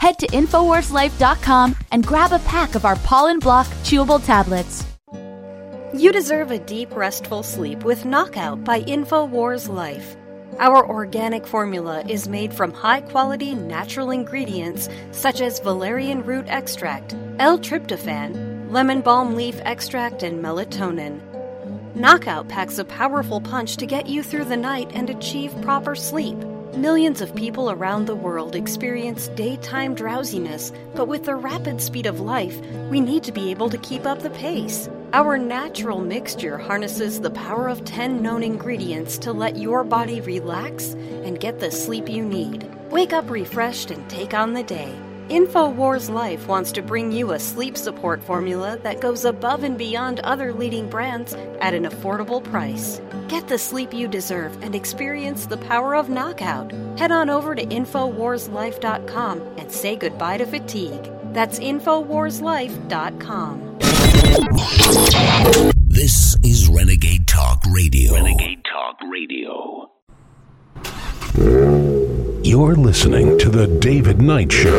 Head to InfoWarsLife.com and grab a pack of our Pollen Block chewable tablets. You deserve a deep, restful sleep with Knockout by InfoWars Life. Our organic formula is made from high quality natural ingredients such as valerian root extract, L tryptophan, lemon balm leaf extract, and melatonin. Knockout packs a powerful punch to get you through the night and achieve proper sleep. Millions of people around the world experience daytime drowsiness, but with the rapid speed of life, we need to be able to keep up the pace. Our natural mixture harnesses the power of 10 known ingredients to let your body relax and get the sleep you need. Wake up refreshed and take on the day. InfoWars Life wants to bring you a sleep support formula that goes above and beyond other leading brands at an affordable price. Get the sleep you deserve and experience the power of knockout. Head on over to InfoWarsLife.com and say goodbye to fatigue. That's InfoWarsLife.com. This is Renegade Talk Radio. Renegade Talk Radio. You're listening to The David Knight Show.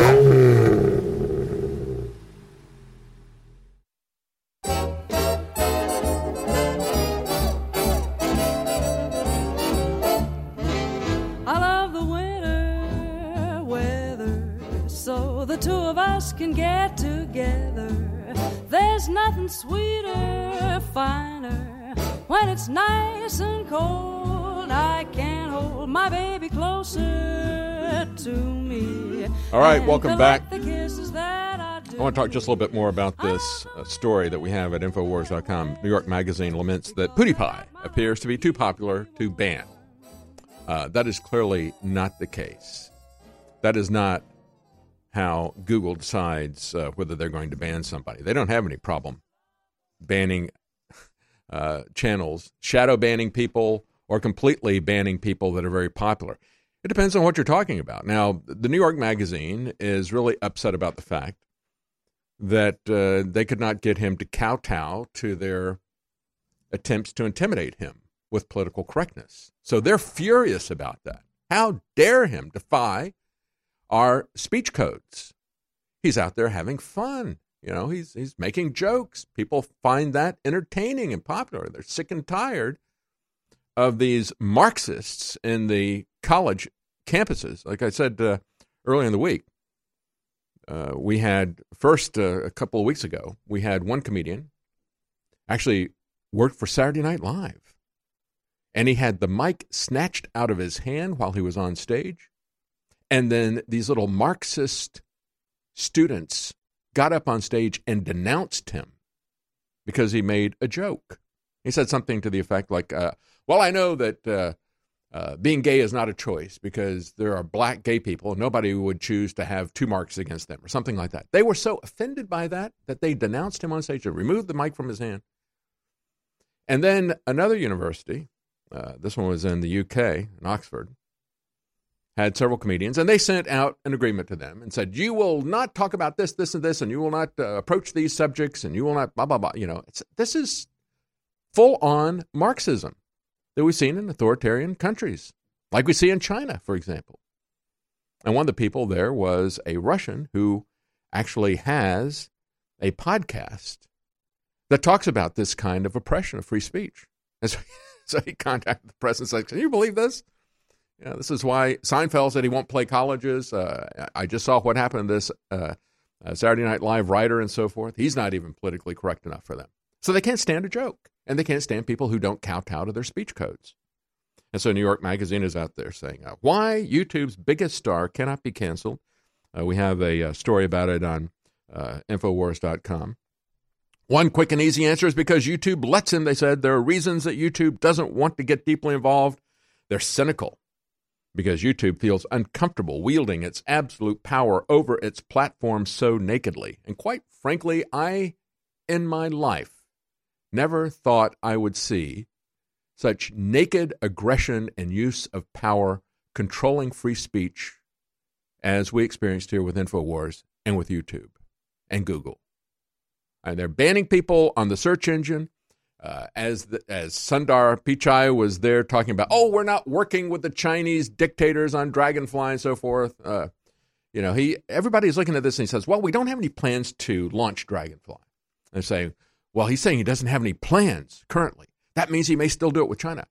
I love the winter weather, so the two of us can get together. There's nothing sweeter, finer, when it's nice and cold. I can hold my baby closer to me. All right, welcome back. The kisses that I. I want to talk just a little bit more about this uh, story that we have at Infowars.com. New York Magazine laments that PewDiePie appears to be too popular to ban. Uh, that is clearly not the case. That is not how Google decides uh, whether they're going to ban somebody. They don't have any problem banning uh, channels, shadow banning people, or completely banning people that are very popular. It depends on what you're talking about. Now, the New York Magazine is really upset about the fact that uh, they could not get him to kowtow to their attempts to intimidate him with political correctness. So they're furious about that. How dare him defy our speech codes? He's out there having fun. You know, he's he's making jokes. People find that entertaining and popular. They're sick and tired of these Marxists in the college campuses. Like I said uh, earlier in the week, uh, we had first uh, a couple of weeks ago, we had one comedian actually worked for Saturday Night Live, and he had the mic snatched out of his hand while he was on stage, and then these little Marxist students got up on stage and denounced him because he made a joke. He said something to the effect like, uh, "Well, I know that." Uh, being gay is not a choice because there are black gay people and nobody would choose to have two marks against them or something like that. They were so offended by that that they denounced him on stage and removed the mic from his hand. And then another university, uh, this one was in the UK, in Oxford, had several comedians, and they sent out an agreement to them and said, "You will not talk about this, this, and this, and you will not uh, approach these subjects, and you will not blah blah blah." You know, this is full on Marxism that we've seen in authoritarian countries, like we see in China, for example. And one of the people there was a Russian who actually has a podcast that talks about this kind of oppression of free speech. *laughs* And so *laughs* so he contacted the press and said, "Can you believe this? Yeah, this is why Seinfeld said he won't play colleges. Uh, I just saw what happened to this uh, uh, Saturday Night Live writer and so forth. He's not even politically correct enough for them. So they can't stand a joke, and they can't stand people who don't kowtow to their speech codes. And so New York Magazine is out there saying uh, why YouTube's biggest star cannot be canceled. Uh, we have a, uh, story about it on uh, Infowars.com. One quick and easy answer is because YouTube lets him. They said there are reasons that YouTube doesn't want to get deeply involved. They're cynical because YouTube feels uncomfortable wielding its absolute power over its platform so nakedly. And quite frankly, I, in my life, never thought I would see such naked aggression and use of power controlling free speech as we experienced here with InfoWars and with YouTube and Google. And they're banning people on the search engine. Uh, as the, as Sundar Pichai was there talking about, oh, we're not working with the Chinese dictators on Dragonfly and so forth. Uh, you know, he everybody's looking at this and he says, well, we don't have any plans to launch Dragonfly. They're saying, well, he's saying he doesn't have any plans currently. That means he may still do it with China.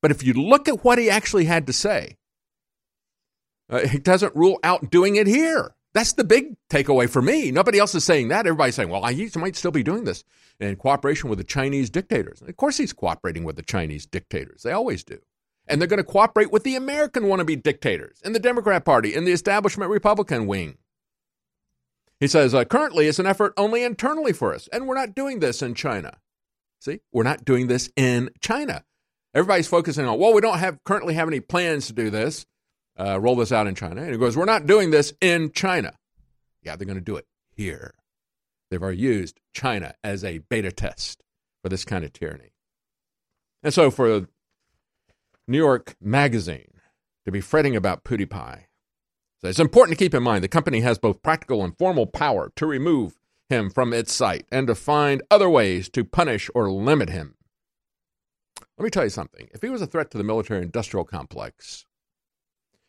But if you look at what he actually had to say, uh, he doesn't rule out doing it here. That's the big takeaway for me. Nobody else is saying that. Everybody's saying, well, he might still be doing this in cooperation with the Chinese dictators. And of course, he's cooperating with the Chinese dictators. They always do. And they're going to cooperate with the American wannabe dictators in the Democrat Party, in the establishment Republican wing. He says, uh, currently it's an effort only internally for us, and we're not doing this in China. See, we're not doing this in China. Everybody's focusing on, well, we don't have currently have any plans to do this uh, roll this out in China. And he goes, We're not doing this in China. Yeah, they're going to do it here. They've already used China as a beta test for this kind of tyranny. And so for New York Magazine to be fretting about PewDiePie, so it's important to keep in mind the company has both practical and formal power to remove him from its site and to find other ways to punish or limit him. Let me tell you something. If he was a threat to the military industrial complex,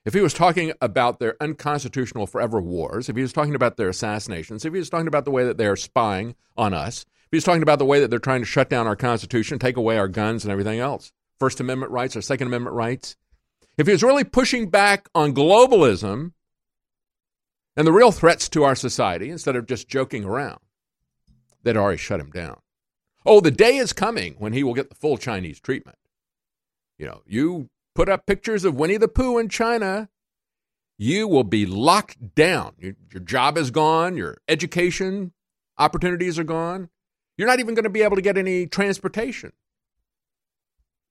if he was talking about their unconstitutional forever wars, if he was talking about their assassinations, if he was talking about the way that they're spying on us, if he was talking about the way that they're trying to shut down our Constitution, take away our guns and everything else, First Amendment rights or Second Amendment rights, if he was really pushing back on globalism and the real threats to our society instead of just joking around, they'd already shut him down. Oh, the day is coming when he will get the full Chinese treatment. You know, you put up pictures of Winnie the Pooh in China, you will be locked down. Your, your job is gone, your education opportunities are gone. You're not even going to be able to get any transportation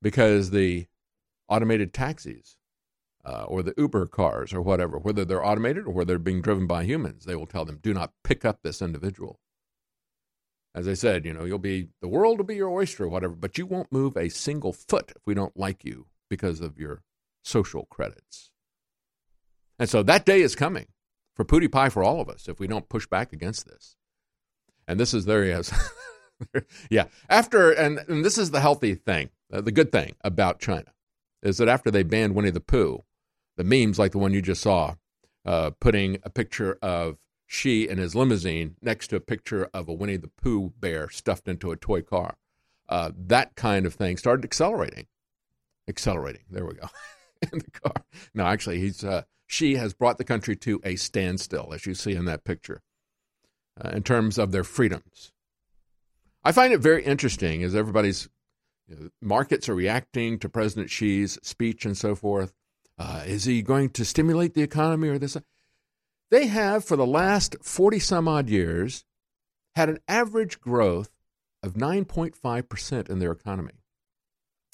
because the automated taxis uh, or the Uber cars or whatever, whether they're automated or whether they're being driven by humans, they will tell them, do not pick up this individual. As I said, you know, you'll be, the world will be your oyster or whatever, but you won't move a single foot if we don't like you because of your social credits. And so that day is coming for PewDiePie for all of us if we don't push back against this. And this is there he is. *laughs* yeah. After, and, and this is the healthy thing, uh, the good thing about China is that after they banned Winnie the Pooh, the memes like the one you just saw, uh, putting a picture of Xi in his limousine next to a picture of a Winnie the Pooh bear stuffed into a toy car. Uh, that kind of thing started accelerating accelerating. There we go. *laughs* in the car. No, actually, he's uh, Xi has brought the country to a standstill, as you see in that picture, uh, in terms of their freedoms. I find it very interesting as everybody's you know, markets are reacting to President Xi's speech and so forth. Uh, is he going to stimulate the economy or this? They have, for the last 40 some odd years, had an average growth of 9.5% in their economy.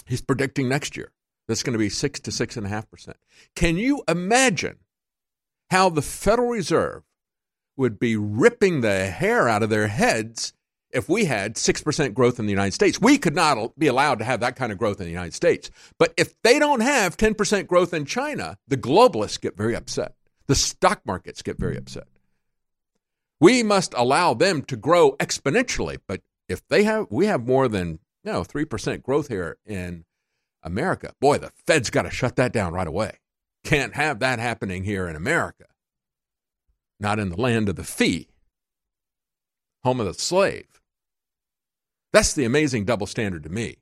He's predicting next year that's going to be six to six and a half percent. Can you imagine how the Federal Reserve would be ripping the hair out of their heads if we had 6% growth in the United States. We could not be allowed to have that kind of growth in the United States. But if they don't have 10% growth in China, the globalists get very upset. The stock markets get very upset. We must allow them to grow exponentially, but if they have we have more than you know, 3% growth here in America. Boy, the Fed's got to shut that down right away. Can't have that happening here in America. Not in the land of the fee, home of the slave. That's the amazing double standard to me.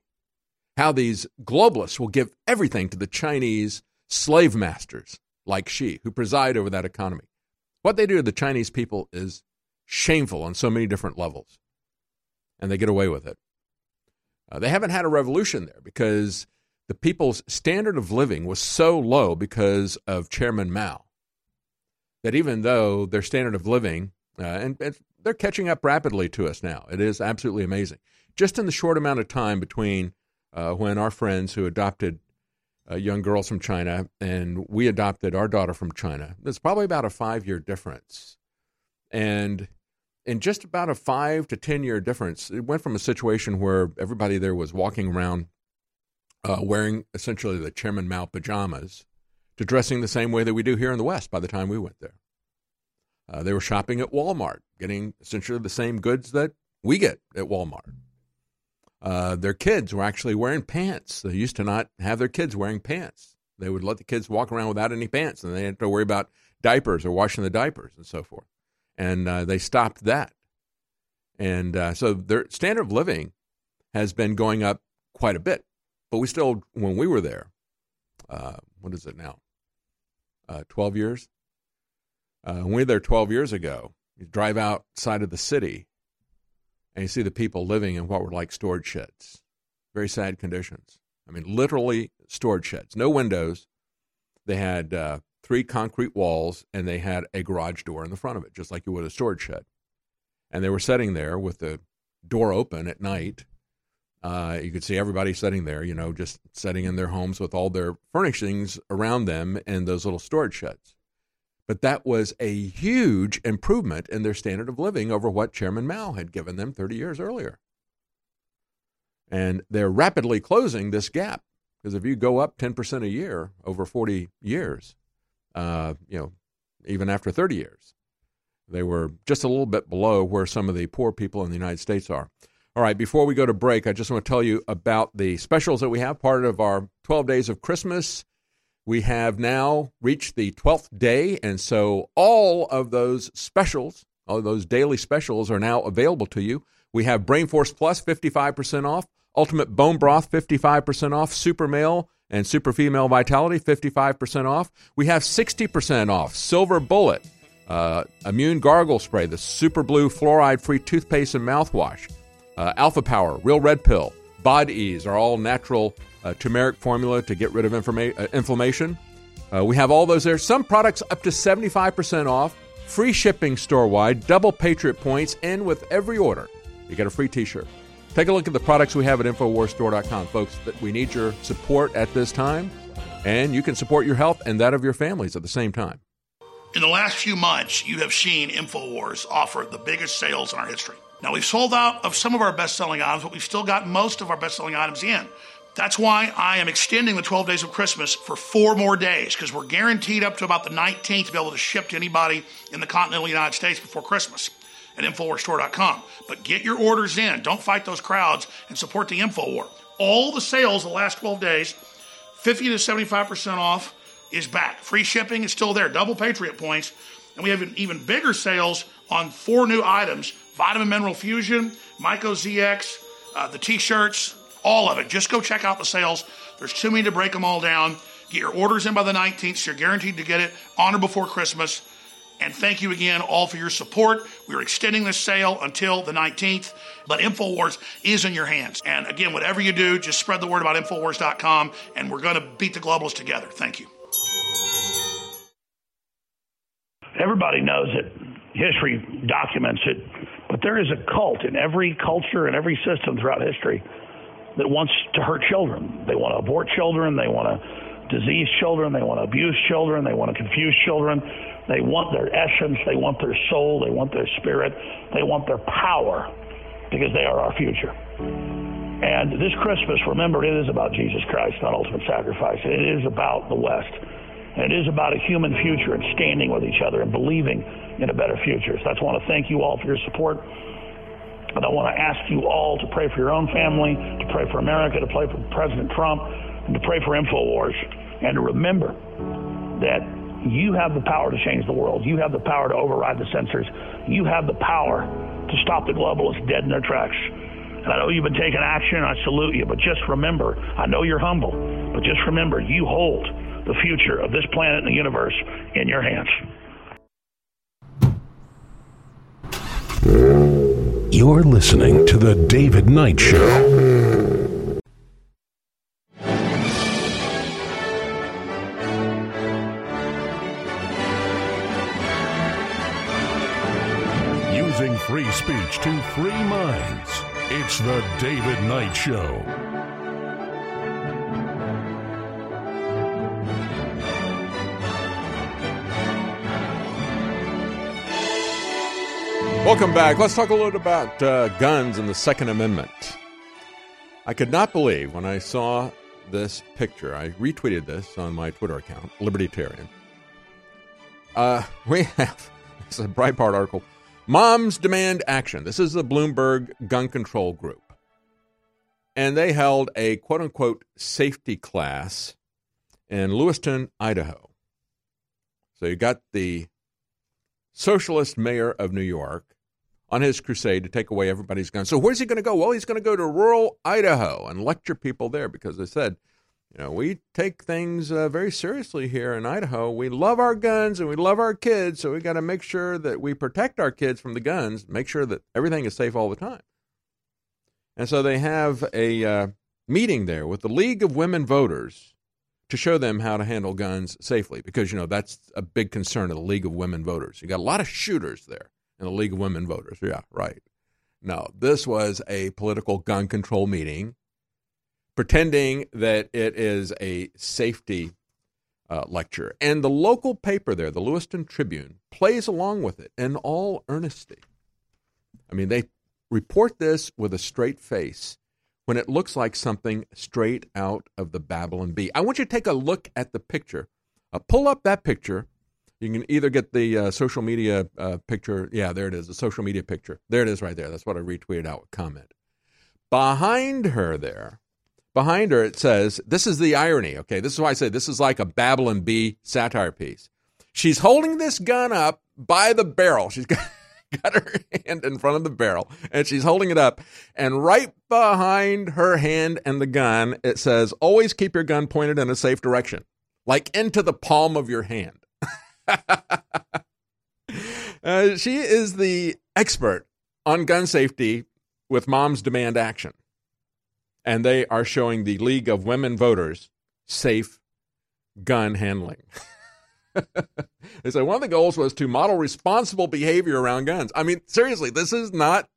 how these globalists will give everything to the Chinese slave masters like Xi, who preside over that economy. What they do to the Chinese people is shameful on so many different levels, and they get away with it. Uh, they haven't had a revolution there because the people's standard of living was so low because of Chairman Mao that even though their standard of living, uh, and, and they're catching up rapidly to us now, it is absolutely amazing. Just in the short amount of time between uh, when our friends who adopted uh, young girls from China and we adopted our daughter from China, there's probably about a five year difference. And in just about a five to 10 year difference, it went from a situation where everybody there was walking around uh, wearing essentially the Chairman Mao pajamas to dressing the same way that we do here in the West by the time we went there. Uh, they were shopping at Walmart, getting essentially the same goods that we get at Walmart. Uh, their kids were actually wearing pants. They used to not have their kids wearing pants. They would let the kids walk around without any pants, and they had to worry about diapers or washing the diapers and so forth. And uh, they stopped that. And uh, so their standard of living has been going up quite a bit. But we still, when we were there, uh, what is it now? Uh, 12 years? When we were there 12 years ago, you drive outside of the city and you see the people living in what were like storage sheds. Very sad conditions. I mean, literally storage sheds. No windows. They had uh, three concrete walls and they had a garage door in the front of it, just like you would a storage shed. And they were sitting there with the door open at night uh, you could see everybody sitting there, you know, just sitting in their homes with all their furnishings around them in those little storage sheds. But that was a huge improvement in their standard of living over what Chairman Mao had given them 30 years earlier. And they're rapidly closing this gap because if you go up 10% a year over 40 years, uh, you know, even after 30 years, they were just a little bit below where some of the poor people in the United States are. All right, before we go to break, I just want to tell you about the specials that we have, part of our 12 days of Christmas. We have now reached the 12th day, and so all of those specials, all those daily specials are now available to you. We have Brain Force Plus 55% off, Ultimate Bone Broth 55% off, Super Male and Super Female Vitality 55% off. We have 60% off, Silver Bullet, uh, Immune Gargle Spray, the Super Blue Fluoride Free Toothpaste and Mouthwash. Uh, Alpha Power, Real Red Pill, Bod Ease are all natural turmeric formula to get rid of informa- uh, inflammation. Uh, we have all those there. Some products up to 75% off, free shipping store wide, double Patriot points, and with every order, you get a free t shirt. Take a look at the products we have at InfoWarsStore.com, folks. That we need your support at this time, and you can support your health and that of your families at the same time. In the last few months, you have seen InfoWars offer the biggest sales in our history. Now, we've sold out of some of our best selling items, but we've still got most of our best selling items in. That's why I am extending the 12 days of Christmas for four more days because we're guaranteed up to about the 19th to be able to ship to anybody in the continental United States before Christmas at InfoWarsStore.com. But get your orders in. Don't fight those crowds and support the InfoWar. All the sales the last 12 days, 50 to 75% off, is back. Free shipping is still there, double Patriot points. And we have even bigger sales on four new items Vitamin Mineral Fusion, Myco ZX, uh, the t shirts, all of it. Just go check out the sales. There's too many to break them all down. Get your orders in by the 19th, so you're guaranteed to get it on or before Christmas. And thank you again all for your support. We're extending this sale until the 19th, but InfoWars is in your hands. And again, whatever you do, just spread the word about InfoWars.com, and we're going to beat the globalists together. Thank you. Everybody knows it. History documents it but there is a cult in every culture and every system throughout history that wants to hurt children. They want to abort children. They want to disease children. They want to abuse children. They want to confuse children. They want their essence. They want their soul. They want their spirit. They want their power because they are our future. And this Christmas, remember, it is about Jesus Christ, not ultimate sacrifice. It is about the West. And it is about a human future and standing with each other and believing in a better future. So I just want to thank you all for your support. And I want to ask you all to pray for your own family, to pray for America, to pray for President Trump, and to pray for InfoWars. And to remember that you have the power to change the world. You have the power to override the censors. You have the power to stop the globalists dead in their tracks. And I know you've been taking action. I salute you. But just remember, I know you're humble, but just remember, you hold the future of this planet and the universe in your hands. You're listening to The David Knight Show. Using free speech to free minds. It's The David Knight Show. Welcome back. Let's talk a little bit about uh, guns and the Second Amendment. I could not believe when I saw this picture. I retweeted this on my Twitter account, Libertarian. Uh, *laughs* we have it's a Breitbart article. Moms demand action. This is the Bloomberg Gun Control Group, and they held a quote unquote safety class in Lewiston, Idaho. So you got the socialist mayor of New York on his crusade to take away everybody's guns. So where's he going to go? Well, he's going to go to rural Idaho and lecture people there because they said, you know, we take things uh, very seriously here in Idaho. We love our guns and we love our kids, so we got to make sure that we protect our kids from the guns, make sure that everything is safe all the time. And so they have a uh, meeting there with the League of Women Voters to show them how to handle guns safely because you know that's a big concern of the League of Women Voters. You got a lot of shooters there in the League of Women Voters. Yeah, right. No, this was a political gun control meeting, pretending that it is a safety uh, lecture. And the local paper there, the Lewiston Tribune, plays along with it in all earnesty. I mean, they report this with a straight face when it looks like something straight out of the Babylon Bee. I want you to take a look at the picture. Uh, pull up that picture you can either get the uh, social media uh, picture. Yeah, there it is, the social media picture. There it is right there. That's what I retweeted out with comment. Behind her there, behind her, it says, This is the irony. Okay, this is why I say this is like a Babylon Bee satire piece. She's holding this gun up by the barrel. She's *laughs* got, got her hand in front of the barrel and she's holding it up. And right behind her hand and the gun, it says, Always keep your gun pointed in a safe direction, like into the palm of your hand. *laughs* uh, she is the expert on gun safety with Moms Demand Action. And they are showing the League of Women Voters safe gun handling. *laughs* they say one of the goals was to model responsible behavior around guns. I mean, seriously, this is not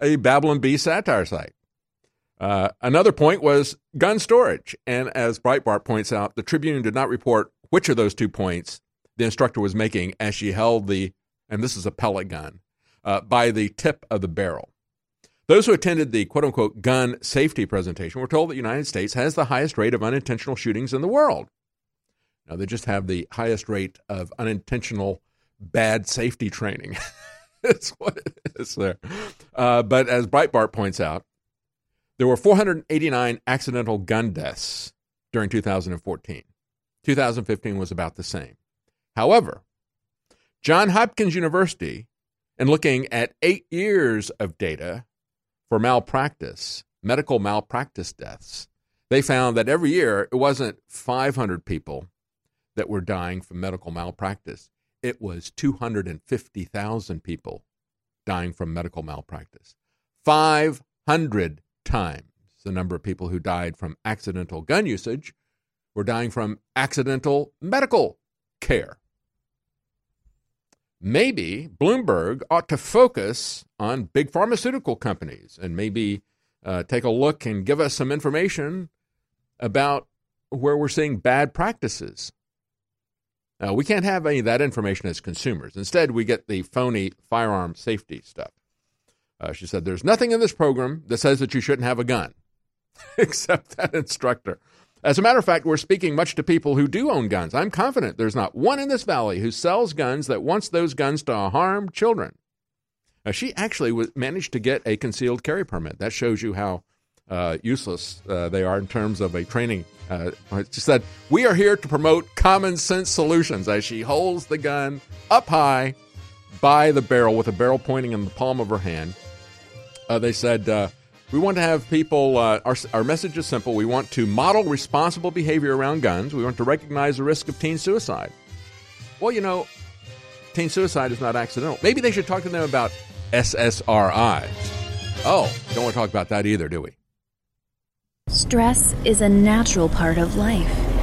a Babylon Bee satire site. Uh, another point was gun storage. And as Breitbart points out, the Tribune did not report which of those two points the instructor was making as she held the, and this is a pellet gun, uh, by the tip of the barrel. Those who attended the quote unquote gun safety presentation were told that the United States has the highest rate of unintentional shootings in the world. Now, they just have the highest rate of unintentional bad safety training. *laughs* That's what it is there. Uh, but as Breitbart points out, there were 489 accidental gun deaths during 2014. 2015 was about the same. However, John Hopkins University, in looking at eight years of data for malpractice, medical malpractice deaths, they found that every year it wasn't 500 people that were dying from medical malpractice, it was 250,000 people dying from medical malpractice. 500 times the number of people who died from accidental gun usage were dying from accidental medical care maybe Bloomberg ought to focus on big pharmaceutical companies and maybe uh, take a look and give us some information about where we're seeing bad practices. Uh, we can't have any of that information as consumers. Instead, we get the phony firearm safety stuff. Uh, she said, There's nothing in this program that says that you shouldn't have a gun, *laughs* except that instructor. As a matter of fact, we're speaking much to people who do own guns. I'm confident there's not one in this valley who sells guns that wants those guns to harm children. Now, she actually was, managed to get a concealed carry permit. That shows you how uh, useless uh, they are in terms of a training. Uh, she said, We are here to promote common sense solutions as she holds the gun up high by the barrel with a barrel pointing in the palm of her hand. Uh, they said, uh, We want to have people, uh, our, our message is simple. We want to model responsible behavior around guns. We want to recognize the risk of teen suicide. Well, you know, teen suicide is not accidental. Maybe they should talk to them about SSRIs. Oh, don't want to talk about that either, do we? Stress is a natural part of life.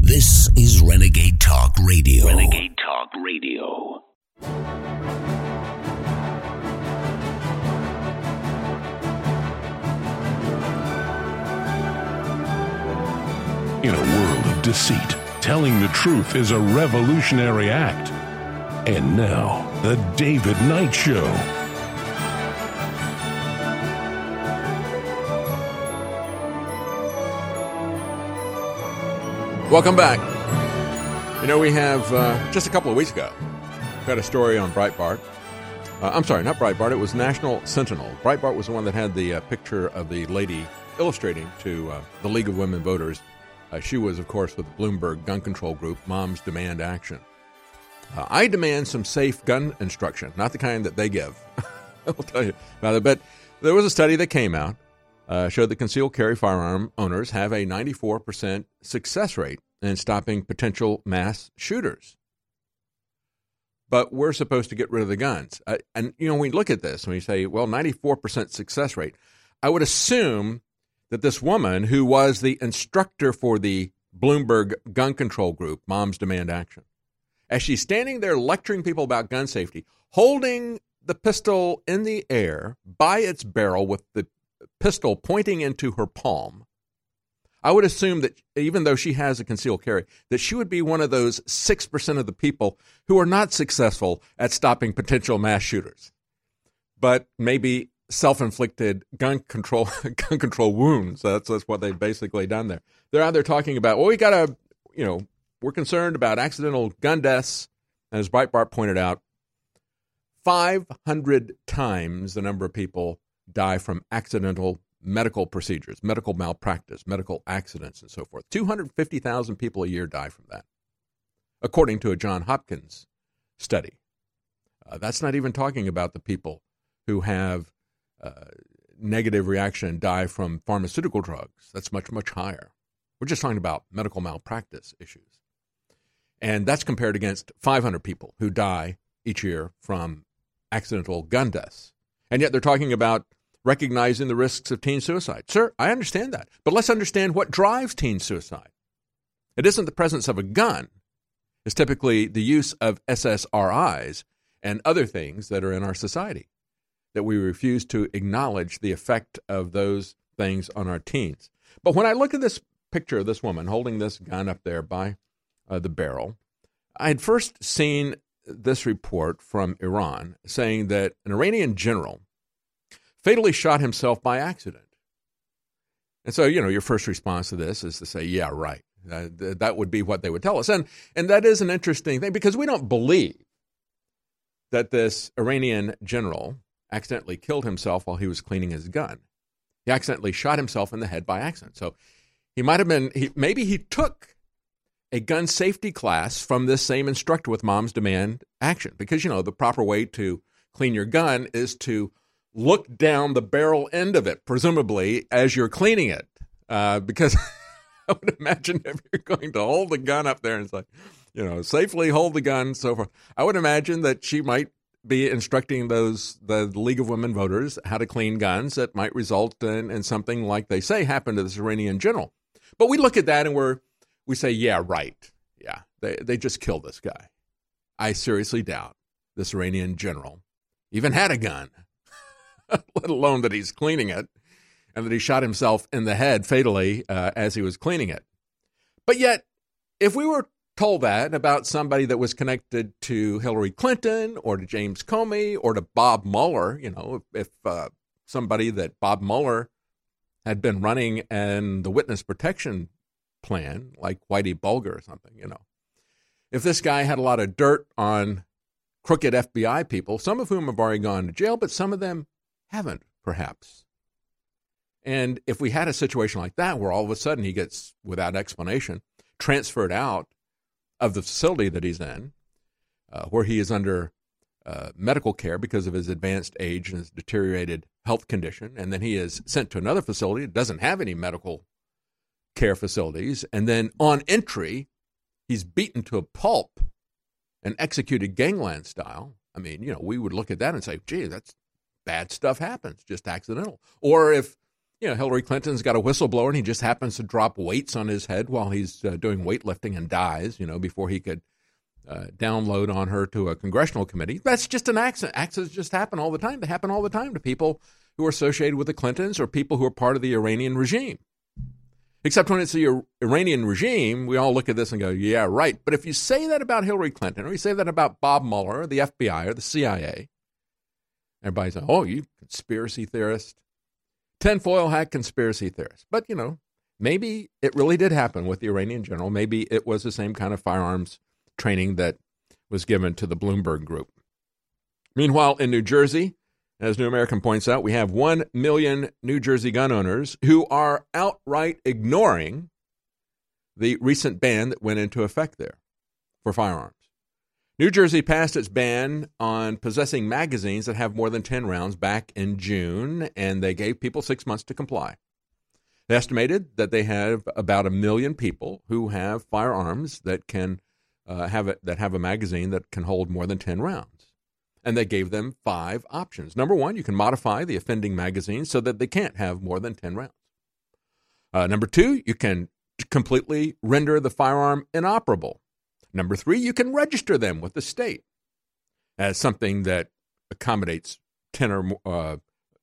This is Renegade Talk Radio. Renegade Talk Radio. In a world of deceit, telling the truth is a revolutionary act. And now, The David Knight Show. Welcome back. You know, we have uh, just a couple of weeks ago got a story on Breitbart. Uh, I'm sorry, not Breitbart. It was National Sentinel. Breitbart was the one that had the uh, picture of the lady illustrating to uh, the League of Women Voters. Uh, she was, of course, with the Bloomberg gun control group, Moms Demand Action. Uh, I demand some safe gun instruction, not the kind that they give. *laughs* I'll tell you about it. But there was a study that came out uh, showed that concealed carry firearm owners have a 94% success rate in stopping potential mass shooters. But we're supposed to get rid of the guns. Uh, and, you know, we look at this and we say, well, 94% success rate, I would assume that this woman who was the instructor for the Bloomberg gun control group, Moms Demand Action, as she's standing there lecturing people about gun safety, holding the pistol in the air by its barrel with the pistol pointing into her palm, I would assume that even though she has a concealed carry, that she would be one of those 6% of the people who are not successful at stopping potential mass shooters, but maybe self-inflicted gun control *laughs* gun control wounds. That's, that's what they've basically done there. They're out there talking about, well, we got to, you know, we're concerned about accidental gun deaths. And as Breitbart pointed out, 500 times the number of people die from accidental medical procedures, medical malpractice, medical accidents, and so forth. 250,000 people a year die from that, according to a John Hopkins study. Uh, that's not even talking about the people who have uh, negative reaction and die from pharmaceutical drugs. That's much, much higher. We're just talking about medical malpractice issues. And that's compared against 500 people who die each year from accidental gun deaths. And yet they're talking about recognizing the risks of teen suicide. Sir, I understand that. But let's understand what drives teen suicide. It isn't the presence of a gun, it's typically the use of SSRIs and other things that are in our society that we refuse to acknowledge the effect of those things on our teens. But when I look at this picture of this woman holding this gun up there by uh, the barrel, I had first seen this report from Iran saying that an Iranian general fatally shot himself by accident. And so, you know, your first response to this is to say, yeah, right. Uh, th- that would be what they would tell us. And, and that is an interesting thing because we don't believe that this Iranian general accidentally killed himself while he was cleaning his gun. He accidentally shot himself in the head by accident. So he might have been, he, maybe he took a gun safety class from this same instructor with Mom's Demand Action because, you know, the proper way to clean your gun is to look down the barrel end of it, presumably as you're cleaning it, uh, because *laughs* I would imagine if you're going to hold the gun up there and say, you know, safely hold the gun, so forth. I would imagine that she might be instructing those the League of Women Voters how to clean guns that might result in, in something like they say happened to this Iranian general. But we look at that and we're we say, yeah, right. Yeah, they they just killed this guy. I seriously doubt this Iranian general even had a gun, *laughs* let alone that he's cleaning it and that he shot himself in the head fatally uh, as he was cleaning it. But yet, if we were told that about somebody that was connected to Hillary Clinton or to James Comey or to Bob Mueller, you know, if, if uh, somebody that Bob Mueller had been running in the witness protection plan, like Whitey Bulger or something, you know, if this guy had a lot of dirt on crooked FBI people, some of whom have already gone to jail, but some of them haven't, perhaps. And if we had a situation like that where all of a sudden he gets, without explanation, transferred out of the facility that he's in, uh, where he is under uh, medical care because of his advanced age and his deteriorated health condition, and then he is sent to another facility that doesn't have any medical care facilities, and then on entry, he's beaten to a pulp and executed gangland style. I mean, you know, we would look at that and say, gee, that's bad stuff happens, just accidental. Or if, you know, Hillary Clinton's got a whistleblower and he just happens to drop weights on his head while he's uh, doing weightlifting and dies, you know, before he could uh, download on her to a congressional committee. That's just an accident. Accidents just happen all the time. They happen all the time to people who are associated with the Clintons or people who are part of the Iranian regime. Except when it's the Iranian regime, we all look at this and go, yeah, right. But if you say that about Hillary Clinton, or you say that about Bob Mueller, or the FBI, or the CIA, everybody's like, oh, you conspiracy theorist. Tinfoil hat conspiracy theorist. But, you know, maybe it really did happen with the Iranian general. Maybe it was the same kind of firearms training that was given to the Bloomberg group. Meanwhile, in New Jersey, as New American points out, we have 1 million New Jersey gun owners who are outright ignoring the recent ban that went into effect there for firearms. New Jersey passed its ban on possessing magazines that have more than 10 rounds back in June, and they gave people six months to comply. They estimated that they have about a million people who have firearms that can uh, have it, that have a magazine that can hold more than 10 rounds and they gave them five options. Number one, you can modify the offending magazine so that they can't have more than 10 rounds. Uh, number two, you can completely render the firearm inoperable. Number three, you can register them with the state as something that accommodates 10 or uh,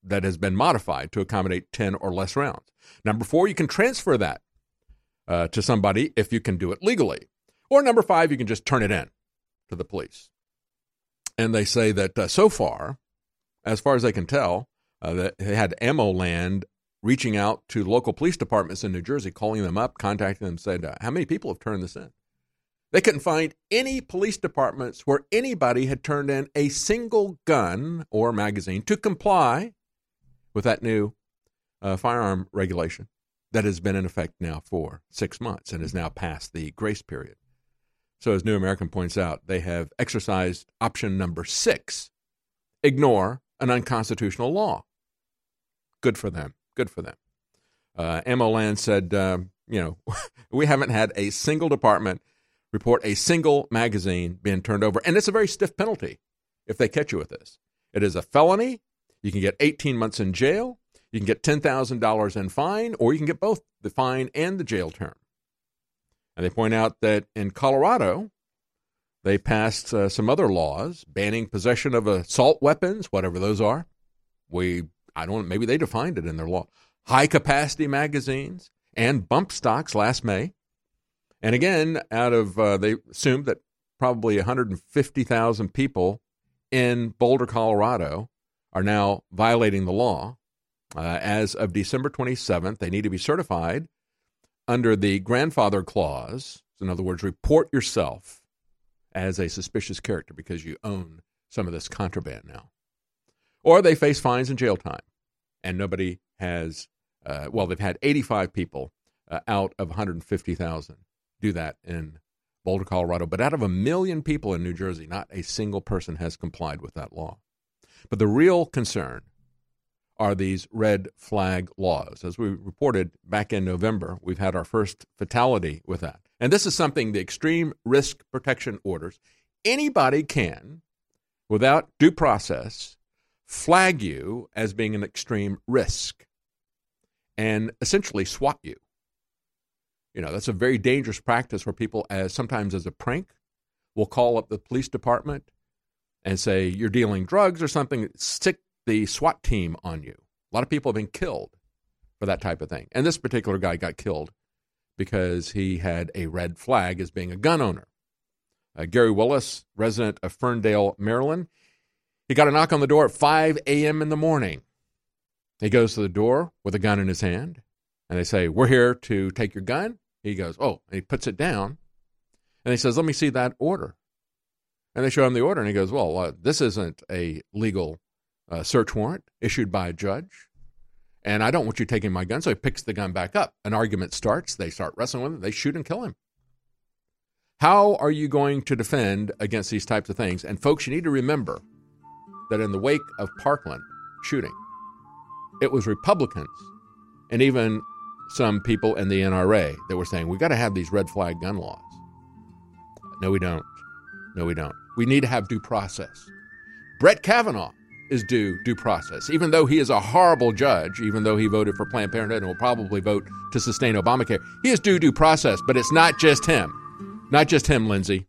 that has been modified to accommodate 10 or less rounds. Number four, you can transfer that uh, to somebody if you can do it legally. Or number five, you can just turn it in to the police and they say that uh, so far, as far as they can tell, uh, that they had AmmoLand reaching out to local police departments in New Jersey, calling them up, contacting them, said, uh, "How many people have turned this in?" They couldn't find any police departments where anybody had turned in a single gun or magazine to comply with that new uh, firearm regulation that has been in effect now for six months and is now past the grace period. So, as New American points out, they have exercised option number six ignore an unconstitutional law. Good for them. Good for them. Uh, Land said, uh, you know, *laughs* we haven't had a single department report a single magazine being turned over. And it's a very stiff penalty if they catch you with this. It is a felony. You can get 18 months in jail. You can get $10,000 in fine, or you can get both the fine and the jail term. And they point out that in Colorado, they passed uh, some other laws banning possession of assault weapons, whatever those are. We, I don't, know, maybe they defined it in their law. High capacity magazines and bump stocks last May. And again, out of, uh, they assumed that probably 150,000 people in Boulder, Colorado are now violating the law. Uh, as of December 27th, they need to be certified under the grandfather clause, in other words, report yourself as a suspicious character because you own some of this contraband now. Or they face fines and jail time. And nobody has, uh, well, they've had 85 people uh, out of 150,000 do that in Boulder, Colorado. But out of a million people in New Jersey, not a single person has complied with that law. But the real concern are these red flag laws. As we reported back in November, we've had our first fatality with that. And this is something the extreme risk protection orders. Anybody can without due process, flag you as being an extreme risk, and essentially swat you. You know, that's a very dangerous practice where people, as sometimes as a prank, will call up the police department and say you're dealing drugs or something, stick the SWAT team on you. A lot of people have been killed for that type of thing. And this particular guy got killed because he had a red flag as being a gun owner. Uh, Gary Willis, resident of Ferndale, Maryland, he got a knock on the door at 5 a.m. in the morning. He goes to the door with a gun in his hand, and they say, We're here to take your gun. He goes, Oh, and he puts it down, and he says, Let me see that order. And they show him the order, and he goes, Well, uh, this isn't a legal uh, search warrant issued by a judge and I don't want you taking my gun. So he picks the gun back up. An argument starts. They start wrestling with it. They shoot and kill him. How are you going to defend against these types of things? And folks, you need to remember that in the wake of Parkland shooting, it was Republicans and even some people in the NRA that were saying, we got to have these red flag gun laws. No, we don't. No, we don't. We need to have due process. Brett Kavanaugh is due due process. Even though he is a horrible judge, even though he voted for Planned Parenthood and will probably vote to sustain Obamacare, he is due due process. But it's not just him. Not just him, Lindsey.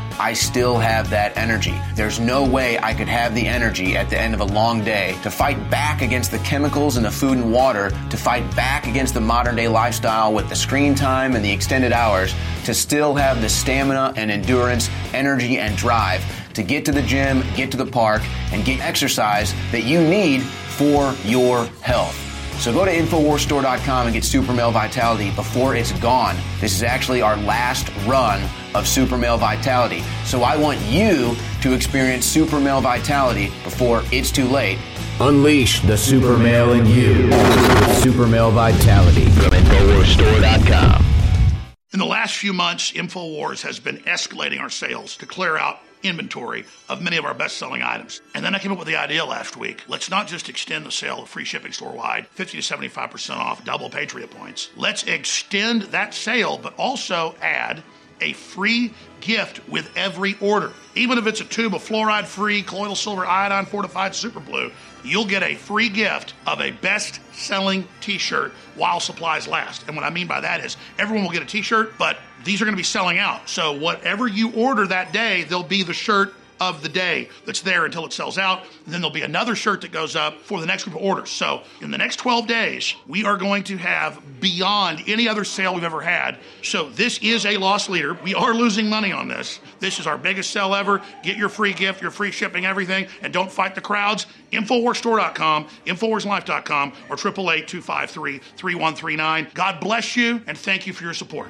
I still have that energy. There's no way I could have the energy at the end of a long day to fight back against the chemicals in the food and water, to fight back against the modern day lifestyle with the screen time and the extended hours, to still have the stamina and endurance, energy and drive to get to the gym, get to the park, and get exercise that you need for your health. So go to InfoWarsStore.com and get Super Male Vitality before it's gone. This is actually our last run of Super Male Vitality. So I want you to experience Super Male Vitality before it's too late. Unleash the super male in you with Super Male Vitality from InfoWarsStore.com. In the last few months, InfoWars has been escalating our sales to clear out inventory of many of our best selling items. And then I came up with the idea last week. Let's not just extend the sale of free shipping store wide, 50 to 75% off, double Patriot points. Let's extend that sale, but also add a free gift with every order. Even if it's a tube of fluoride free colloidal silver iodine fortified super blue, you'll get a free gift of a best selling t shirt while supplies last. And what I mean by that is everyone will get a t shirt, but these are going to be selling out. So whatever you order that day, there'll be the shirt of the day that's there until it sells out. And then there'll be another shirt that goes up for the next group of orders. So in the next 12 days, we are going to have beyond any other sale we've ever had. So this is a loss leader. We are losing money on this. This is our biggest sale ever. Get your free gift, your free shipping, everything, and don't fight the crowds. Infowarsstore.com, Infowarslife.com, or 888-253-3139. God bless you, and thank you for your support.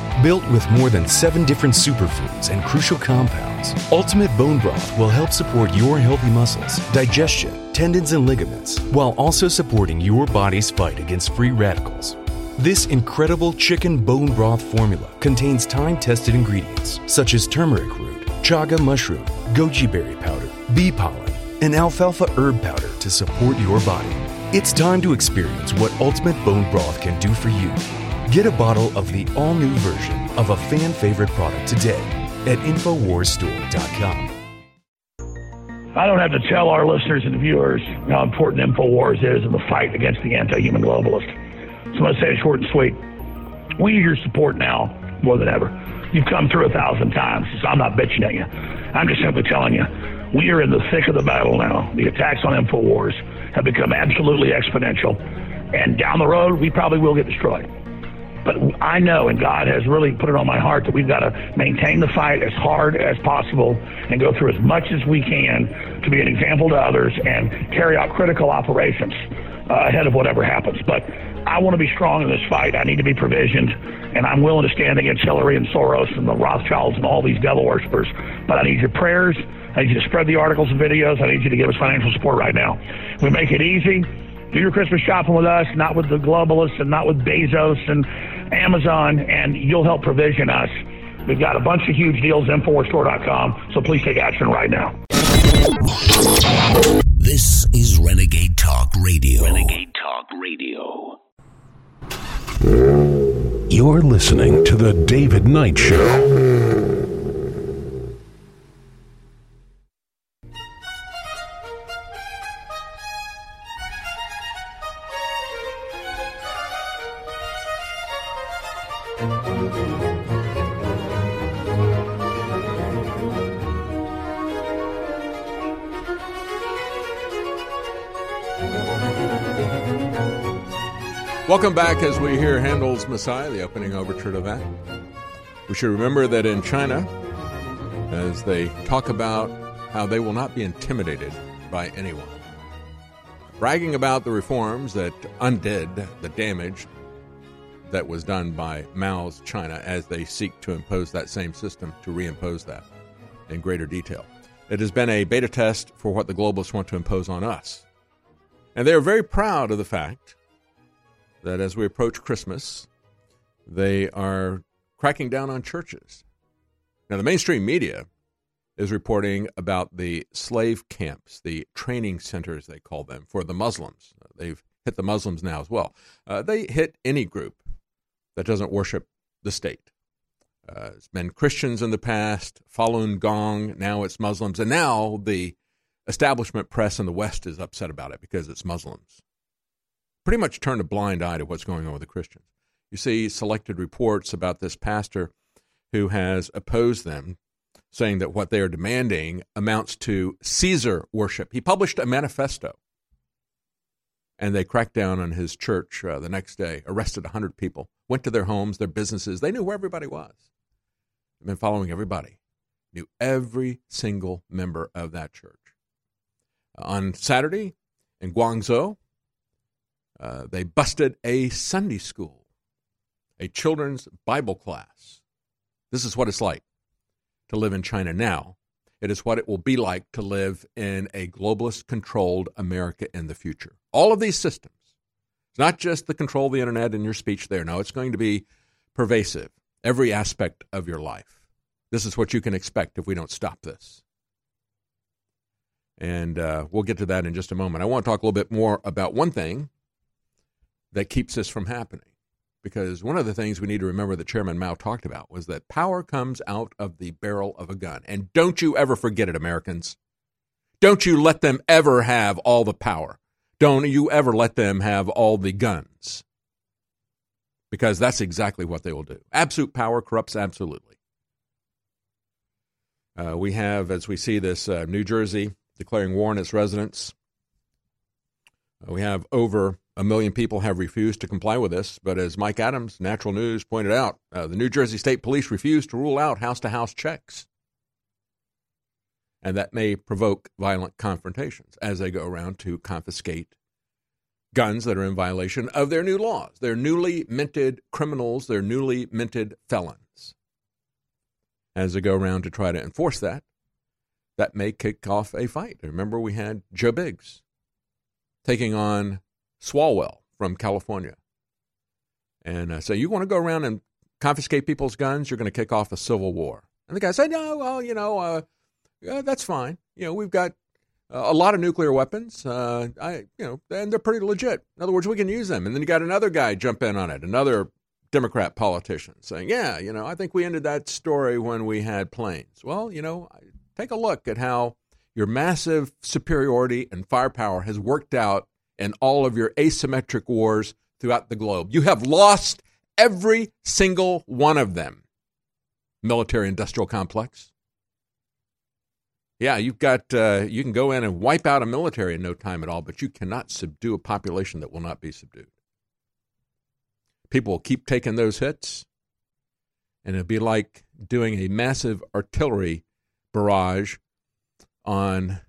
Built with more than seven different superfoods and crucial compounds, Ultimate Bone Broth will help support your healthy muscles, digestion, tendons, and ligaments, while also supporting your body's fight against free radicals. This incredible chicken bone broth formula contains time tested ingredients such as turmeric root, chaga mushroom, goji berry powder, bee pollen, and alfalfa herb powder to support your body. It's time to experience what Ultimate Bone Broth can do for you. Get a bottle of the all new version of a fan favorite product today at InfoWarsStore.com. I don't have to tell our listeners and viewers how important InfoWars is in the fight against the anti human globalist. So I'm going to say it short and sweet. We need your support now more than ever. You've come through a thousand times, so I'm not bitching at you. I'm just simply telling you, we are in the thick of the battle now. The attacks on InfoWars have become absolutely exponential. And down the road, we probably will get destroyed. But I know, and God has really put it on my heart that we've got to maintain the fight as hard as possible and go through as much as we can to be an example to others and carry out critical operations uh, ahead of whatever happens. But I want to be strong in this fight. I need to be provisioned, and I'm willing to stand against Hillary and Soros and the Rothschilds and all these devil worshippers. But I need your prayers. I need you to spread the articles and videos. I need you to give us financial support right now. We make it easy. Do your Christmas shopping with us, not with the globalists and not with Bezos and Amazon, and you'll help provision us. We've got a bunch of huge deals, InfoWarsStore.com, so please take action right now. This is Renegade Talk Radio. Renegade Talk Radio. You're listening to The David Knight Show. Welcome back as we hear Handel's Messiah, the opening overture to that. We should remember that in China, as they talk about how they will not be intimidated by anyone, bragging about the reforms that undid the damage that was done by Mao's China as they seek to impose that same system, to reimpose that in greater detail. It has been a beta test for what the globalists want to impose on us. And they are very proud of the fact that as we approach Christmas, they are cracking down on churches. Now, the mainstream media is reporting about the slave camps, the training centers, they call them, for the Muslims. They've hit the Muslims now as well. Uh, they hit any group that doesn't worship the state. Uh, it's been Christians in the past, Falun Gong, now it's Muslims, and now the establishment press in the West is upset about it because it's Muslims pretty much turned a blind eye to what's going on with the Christians. You see selected reports about this pastor who has opposed them, saying that what they are demanding amounts to Caesar worship. He published a manifesto, and they cracked down on his church uh, the next day, arrested 100 people, went to their homes, their businesses. They knew where everybody was. They've been following everybody, knew every single member of that church. on Saturday in Guangzhou, uh, they busted a Sunday school, a children's Bible class. This is what it's like to live in China now. It is what it will be like to live in a globalist controlled America in the future. All of these systems, it's not just the control of the internet and your speech there. No, it's going to be pervasive, every aspect of your life. This is what you can expect if we don't stop this. And uh, we'll get to that in just a moment. I want to talk a little bit more about one thing that keeps this from happening. Because one of the things we need to remember that Chairman Mao talked about was that power comes out of the barrel of a gun. And don't you ever forget it, Americans. Don't you let them ever have all the power. Don't you ever let them have all the guns. Because that's exactly what they will do. Absolute power corrupts absolutely. Uh, we have, as we see this, uh, New Jersey declaring war on its residents. Uh, we have over a million people have refused to comply with this, but as Mike Adams, Natural News, pointed out, uh, the New Jersey State Police refused to rule out house to house checks. And that may provoke violent confrontations as they go around to confiscate guns that are in violation of their new laws. They're newly minted criminals, they're newly minted felons. As they go around to try to enforce that, that may kick off a fight. Remember, we had Joe Biggs taking on Swalwell from California. And I say, you want to go around and confiscate people's guns, you're going to kick off a civil war. And the guy said, no, well, you know, uh, yeah, that's fine. You know, we've got uh, a lot of nuclear weapons. Uh, I, you know, and they're pretty legit. In other words, we can use them. And then you got another guy jump in on it, another Democrat politician saying, yeah, you know, I think we ended that story when we had planes. Well, you know, take a look at how your massive superiority and firepower has worked out in all of your asymmetric wars throughout the globe. You have lost every single one of them. Military industrial complex. Yeah, you've got, uh, you can go in and wipe out a military in no time at all, but you cannot subdue a population that will not be subdued. people will keep taking those hits, and it'll be like doing a massive artillery barrage on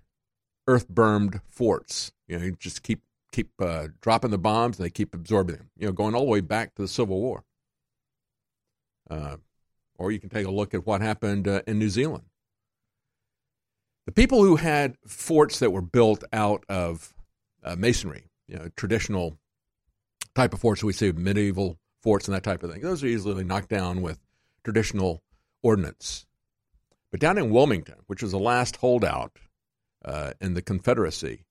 earth bermed forts. You know, you just keep keep uh, dropping the bombs, and they keep absorbing them. You know, going all the way back to the Civil War. Uh, or you can take a look at what happened uh, in New Zealand. The people who had forts that were built out of uh, masonry, you know, traditional type of forts we see, medieval forts and that type of thing, those are easily knocked down with traditional ordnance. But down in Wilmington, which was the last holdout uh, in the Confederacy,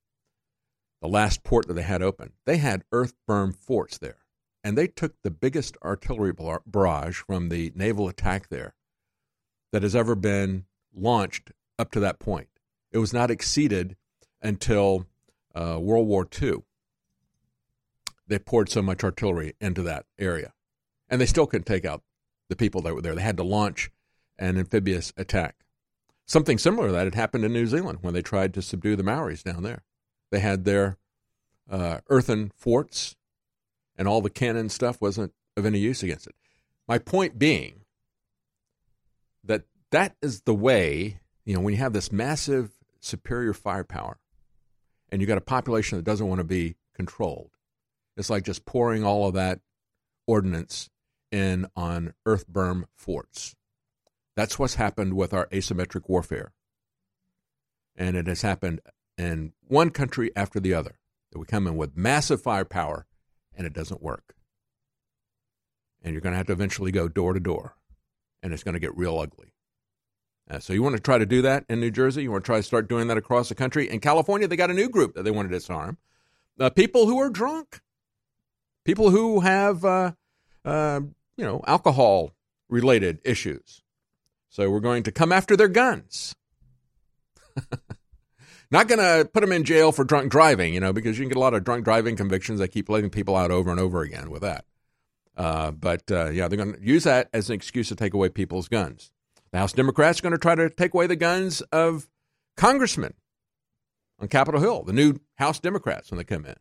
the last port that they had open, they had earth berm forts there. And they took the biggest artillery barrage from the naval attack there that has ever been launched up to that point. It was not exceeded until uh, World War II. They poured so much artillery into that area. And they still couldn't take out the people that were there. They had to launch an amphibious attack. Something similar to that had happened in New Zealand when they tried to subdue the Maoris down there. They had their uh, earthen forts, and all the cannon stuff wasn't of any use against it. My point being that that is the way, you know, when you have this massive superior firepower and you've got a population that doesn't want to be controlled, it's like just pouring all of that ordnance in on earth berm forts. That's what's happened with our asymmetric warfare. And it has happened in one country after the other. That we come in with massive firepower and it doesn't work. And you're going to have to eventually go door to door. And it's going to get real ugly. Uh, so you want to try to do that in New Jersey? You want to try to start doing that across the country? In California, they got a new group that they want to disarm. Uh, people who are drunk. People who have, uh, uh you know, alcohol related issues. So we're going to come after their guns. *laughs* Not going to put them in jail for drunk driving, you know, because you can get a lot of drunk driving convictions. They keep letting people out over and over again with that. Uh, but uh, yeah, they're going to use that as an excuse to take away people's guns. The House Democrats are going to try to take away the guns of congressmen on Capitol Hill, the new House Democrats when they come in.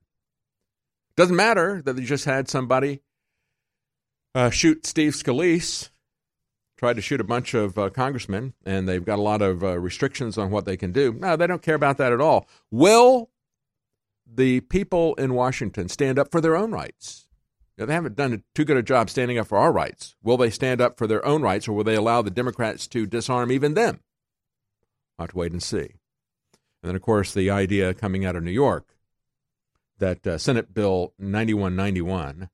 Doesn't matter that they just had somebody uh, shoot Steve Scalise tried to shoot a bunch of uh, congressmen, and they've got a lot of uh, restrictions on what they can do. No, they don't care about that at all. Will the people in Washington stand up for their own rights? Know, they haven't done too good a job standing up for our rights. Will they stand up for their own rights, or will they allow the Democrats to disarm even them? I'll have to wait and see. And then, of course, the idea coming out of New York that uh, Senate Bill 9191,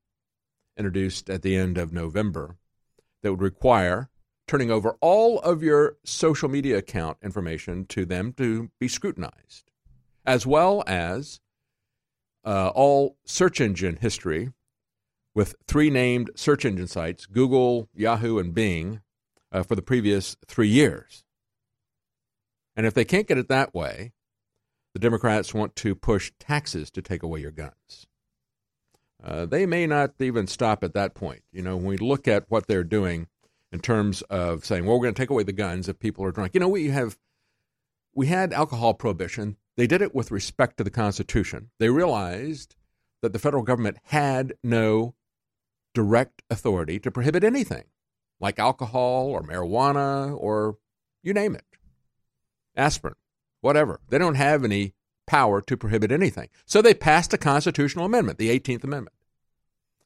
introduced at the end of November, that would require turning over all of your social media account information to them to be scrutinized, as well as uh, all search engine history with three named search engine sites Google, Yahoo, and Bing uh, for the previous three years. And if they can't get it that way, the Democrats want to push taxes to take away your guns. Uh, they may not even stop at that point. You know, when we look at what they're doing, in terms of saying, well, we're going to take away the guns if people are drunk. You know, we have we had alcohol prohibition. They did it with respect to the Constitution. They realized that the federal government had no direct authority to prohibit anything, like alcohol or marijuana or you name it, aspirin, whatever. They don't have any power to prohibit anything. So they passed a constitutional amendment, the 18th Amendment.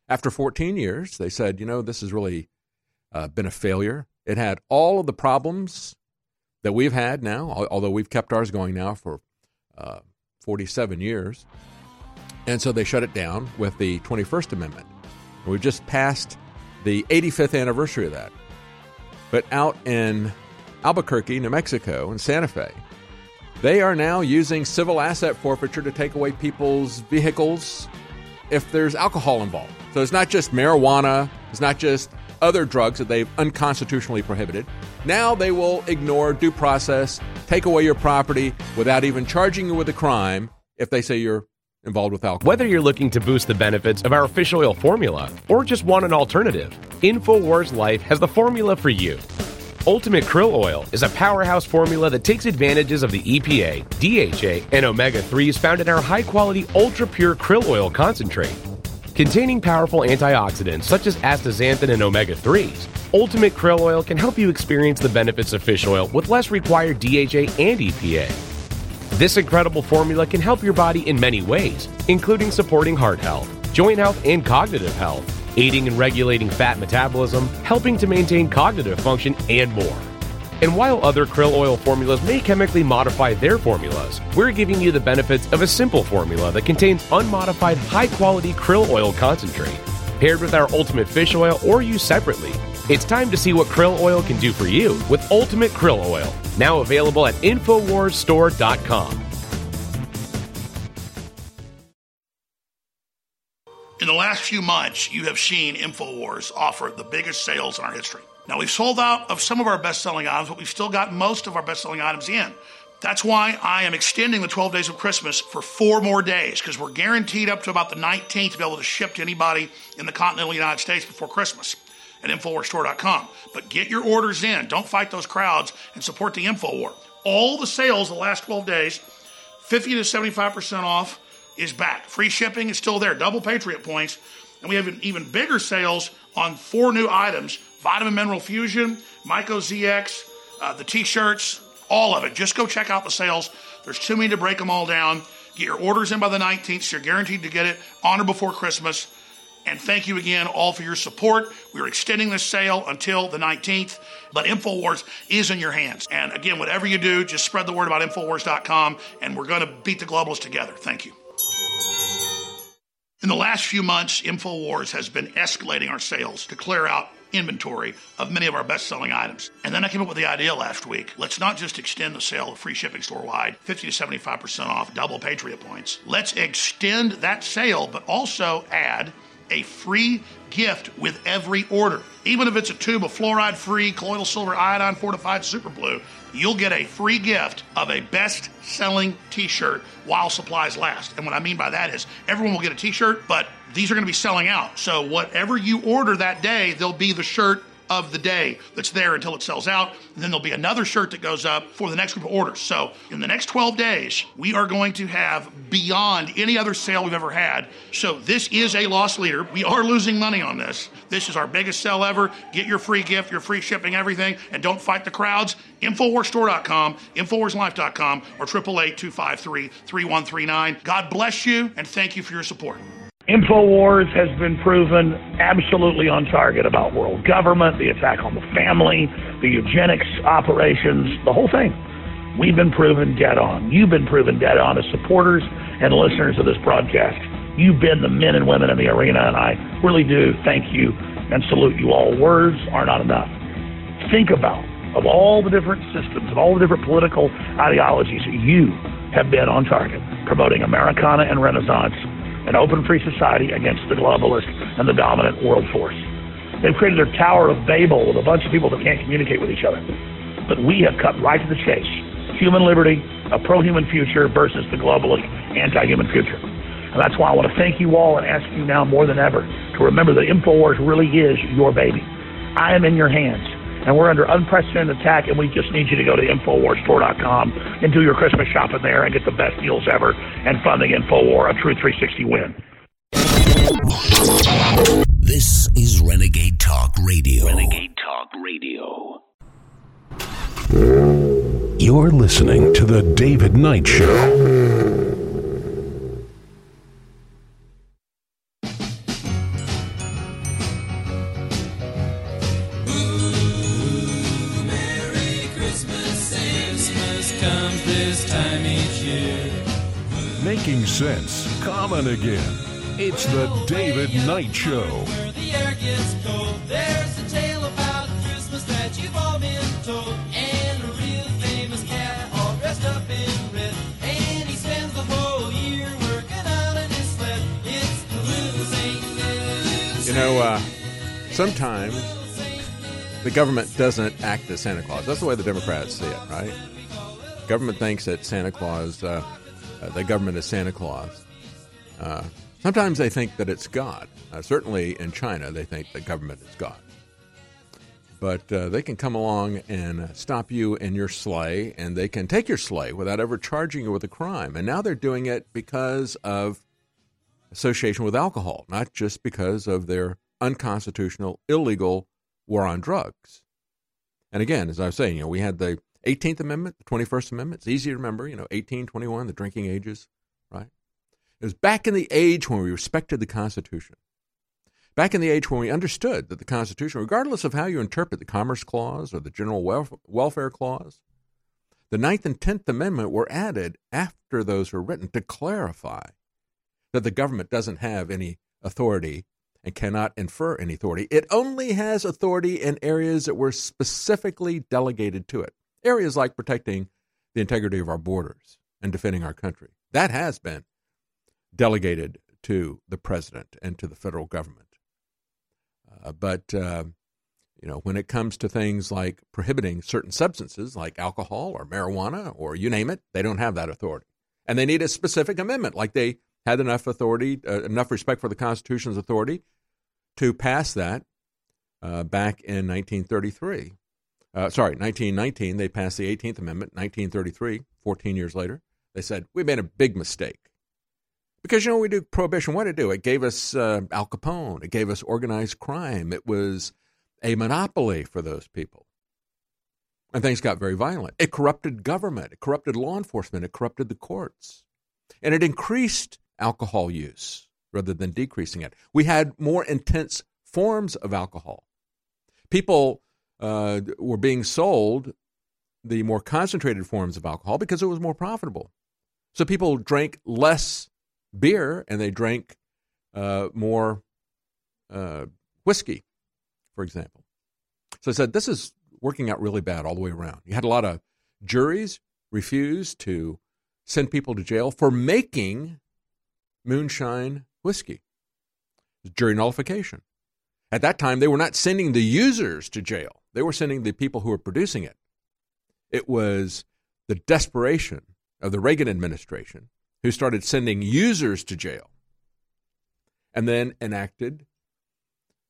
After 14 years, they said, you know, this is really uh, been a failure. It had all of the problems that we've had now, although we've kept ours going now for uh, 47 years. And so they shut it down with the 21st Amendment. We just passed the 85th anniversary of that. But out in Albuquerque, New Mexico, and Santa Fe, they are now using civil asset forfeiture to take away people's vehicles if there's alcohol involved. So it's not just marijuana, it's not just other drugs that they've unconstitutionally prohibited. Now they will ignore due process, take away your property without even charging you with a crime if they say you're involved with alcohol. Whether you're looking to boost the benefits of our fish oil formula or just want an alternative, InfoWars Life has the formula for you. Ultimate Krill Oil is a powerhouse formula that takes advantages of the EPA, DHA, and omega 3s found in our high quality, ultra pure krill oil concentrate Containing powerful antioxidants such as astaxanthin and omega 3s, Ultimate Krill Oil can help you experience the benefits of fish oil with less required DHA and EPA. This incredible formula can help your body in many ways, including supporting heart health, joint health, and cognitive health, aiding in regulating fat metabolism, helping to maintain cognitive function, and more. And while other krill oil formulas may chemically modify their formulas, we're giving you the benefits of a simple formula that contains unmodified high quality krill oil concentrate. Paired with our Ultimate Fish Oil or used separately, it's time to see what krill oil can do for you with Ultimate Krill Oil, now available at InfoWarsStore.com. In the last few months, you have seen InfoWars offer the biggest sales in our history. Now, we've sold out of some of our best selling items, but we've still got most of our best selling items in. That's why I am extending the 12 days of Christmas for four more days because we're guaranteed up to about the 19th to be able to ship to anybody in the continental United States before Christmas at InfoWarsStore.com. But get your orders in. Don't fight those crowds and support the InfoWar. All the sales the last 12 days, 50 to 75% off, is back. Free shipping is still there, double Patriot points. And we have even bigger sales on four new items Vitamin Mineral Fusion, Myco ZX, uh, the t shirts, all of it. Just go check out the sales. There's too many to break them all down. Get your orders in by the 19th, so you're guaranteed to get it on or before Christmas. And thank you again all for your support. We're extending this sale until the 19th, but InfoWars is in your hands. And again, whatever you do, just spread the word about InfoWars.com, and we're going to beat the globalists together. Thank you. In the last few months, InfoWars has been escalating our sales to clear out inventory of many of our best selling items. And then I came up with the idea last week let's not just extend the sale of free shipping store wide, 50 to 75% off, double Patriot points. Let's extend that sale, but also add a free gift with every order. Even if it's a tube of fluoride free colloidal silver iodine fortified super blue, you'll get a free gift of a best selling t shirt while supplies last. And what I mean by that is everyone will get a t shirt, but these are going to be selling out. So whatever you order that day, there'll be the shirt of the day that's there until it sells out. And then there'll be another shirt that goes up for the next group of orders. So in the next 12 days, we are going to have beyond any other sale we've ever had. So this is a loss leader. We are losing money on this. This is our biggest sale ever. Get your free gift, your free shipping, everything, and don't fight the crowds. Infowarsstore.com, Infowarslife.com, or 888-253-3139. God bless you, and thank you for your support. InfoWars has been proven absolutely on target about world government, the attack on the family, the eugenics operations, the whole thing. We've been proven dead on. You've been proven dead on as supporters and listeners of this broadcast. You've been the men and women in the arena, and I really do thank you and salute you all. Words are not enough. Think about of all the different systems and all the different political ideologies, you have been on target promoting Americana and Renaissance an open free society against the globalist and the dominant world force. They've created their Tower of Babel with a bunch of people that can't communicate with each other. But we have cut right to the chase. Human liberty, a pro-human future versus the globalist anti-human future. And that's why I want to thank you all and ask you now more than ever to remember that InfoWars really is your baby. I am in your hands and we're under unprecedented attack, and we just need you to go to InfoWarsStore.com and do your Christmas shopping there and get the best deals ever and fund the InfoWar, a true 360 win. This is Renegade Talk Radio. Renegade Talk Radio. You're listening to The David Knight Show. In his sled. It's the little Saint Nick. You know, uh, sometimes the government doesn't act as Santa Claus. That's the way the Democrats see it, right? Government thinks that Santa Claus, uh, uh, the government is Santa Claus. Uh, sometimes they think that it's God. Uh, certainly in China, they think the government is God. But uh, they can come along and stop you in your sleigh, and they can take your sleigh without ever charging you with a crime. And now they're doing it because of association with alcohol, not just because of their unconstitutional, illegal war on drugs. And again, as I was saying, you know, we had the 18th Amendment, the 21st Amendment. It's easy to remember, you know, 1821, the drinking ages, right? It was back in the age when we respected the Constitution. Back in the age when we understood that the Constitution, regardless of how you interpret the Commerce Clause or the General Welf- Welfare Clause, the Ninth and Tenth Amendment were added after those were written to clarify that the government doesn't have any authority and cannot infer any authority. It only has authority in areas that were specifically delegated to it. Areas like protecting the integrity of our borders and defending our country. That has been delegated to the president and to the federal government. Uh, but uh, you know, when it comes to things like prohibiting certain substances like alcohol or marijuana or you name it, they don't have that authority, and they need a specific amendment. Like they had enough authority, uh, enough respect for the Constitution's authority to pass that uh, back in 1933. Uh, sorry, 1919, they passed the 18th Amendment. 1933, 14 years later, they said, We made a big mistake. Because, you know, we do prohibition. What did it do? It gave us uh, Al Capone, it gave us organized crime, it was a monopoly for those people. And things got very violent. It corrupted government, it corrupted law enforcement, it corrupted the courts. And it increased alcohol use rather than decreasing it. We had more intense forms of alcohol. People uh, were being sold the more concentrated forms of alcohol because it was more profitable. So people drank less beer and they drank uh, more uh, whiskey, for example. So I said, this is working out really bad all the way around. You had a lot of juries refuse to send people to jail for making moonshine whiskey. Jury nullification. At that time, they were not sending the users to jail, they were sending the people who were producing it. It was the desperation of the Reagan administration who started sending users to jail and then enacted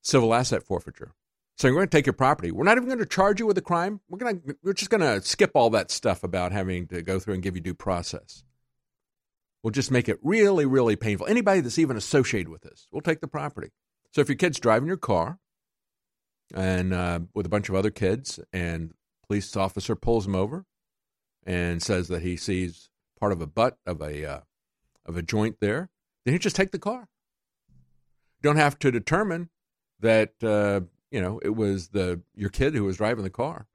civil asset forfeiture. So we're going to take your property. We're not even going to charge you with a crime. We're going to we're just going to skip all that stuff about having to go through and give you due process. We'll just make it really, really painful. Anybody that's even associated with this, we'll take the property. So if your kid's driving your car and uh, with a bunch of other kids, and police officer pulls him over and says that he sees part of a butt of a uh, of a joint there, then you just take the car. You don't have to determine that uh, you know it was the your kid who was driving the car,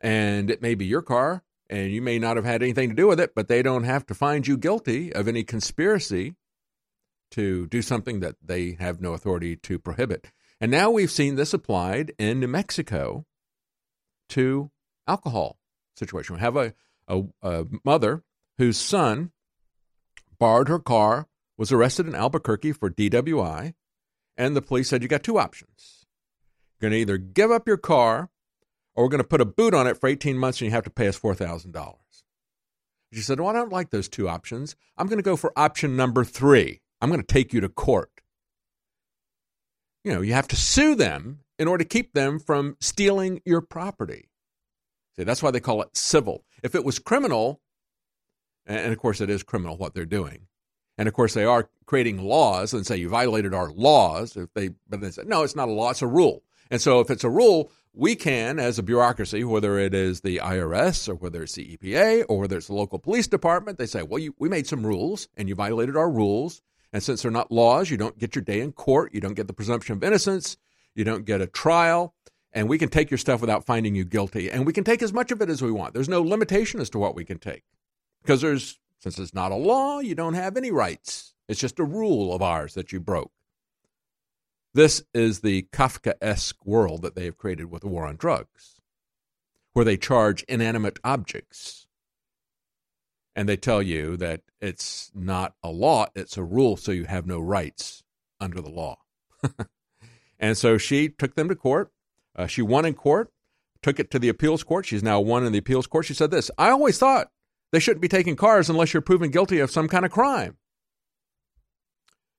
and it may be your car, and you may not have had anything to do with it, but they don't have to find you guilty of any conspiracy to do something that they have no authority to prohibit. And now we've seen this applied in New Mexico to alcohol situation. We have a, a, a mother whose son borrowed her car, was arrested in Albuquerque for DWI, and the police said you got two options. You're going to either give up your car or we're going to put a boot on it for 18 months and you have to pay us $4,000. She said, Well, I don't like those two options. I'm going to go for option number three. I'm going to take you to court. You know, you have to sue them in order to keep them from stealing your property. See, that's why they call it civil. If it was criminal, and of course it is criminal what they're doing, and of course they are creating laws and say you violated our laws. If they, but they say no, it's not a law; it's a rule. And so if it's a rule, we can, as a bureaucracy, whether it is the IRS or whether it's the EPA or whether it's the local police department, they say, well, you, we made some rules and you violated our rules. And since they're not laws, you don't get your day in court. You don't get the presumption of innocence. You don't get a trial. And we can take your stuff without finding you guilty. And we can take as much of it as we want. There's no limitation as to what we can take. Because there's, since it's not a law, you don't have any rights. It's just a rule of ours that you broke. This is the Kafka esque world that they have created with the war on drugs, where they charge inanimate objects. And they tell you that it's not a law, it's a rule, so you have no rights under the law. *laughs* and so she took them to court. Uh, she won in court, took it to the appeals court. She's now won in the appeals court. She said this I always thought they shouldn't be taking cars unless you're proven guilty of some kind of crime.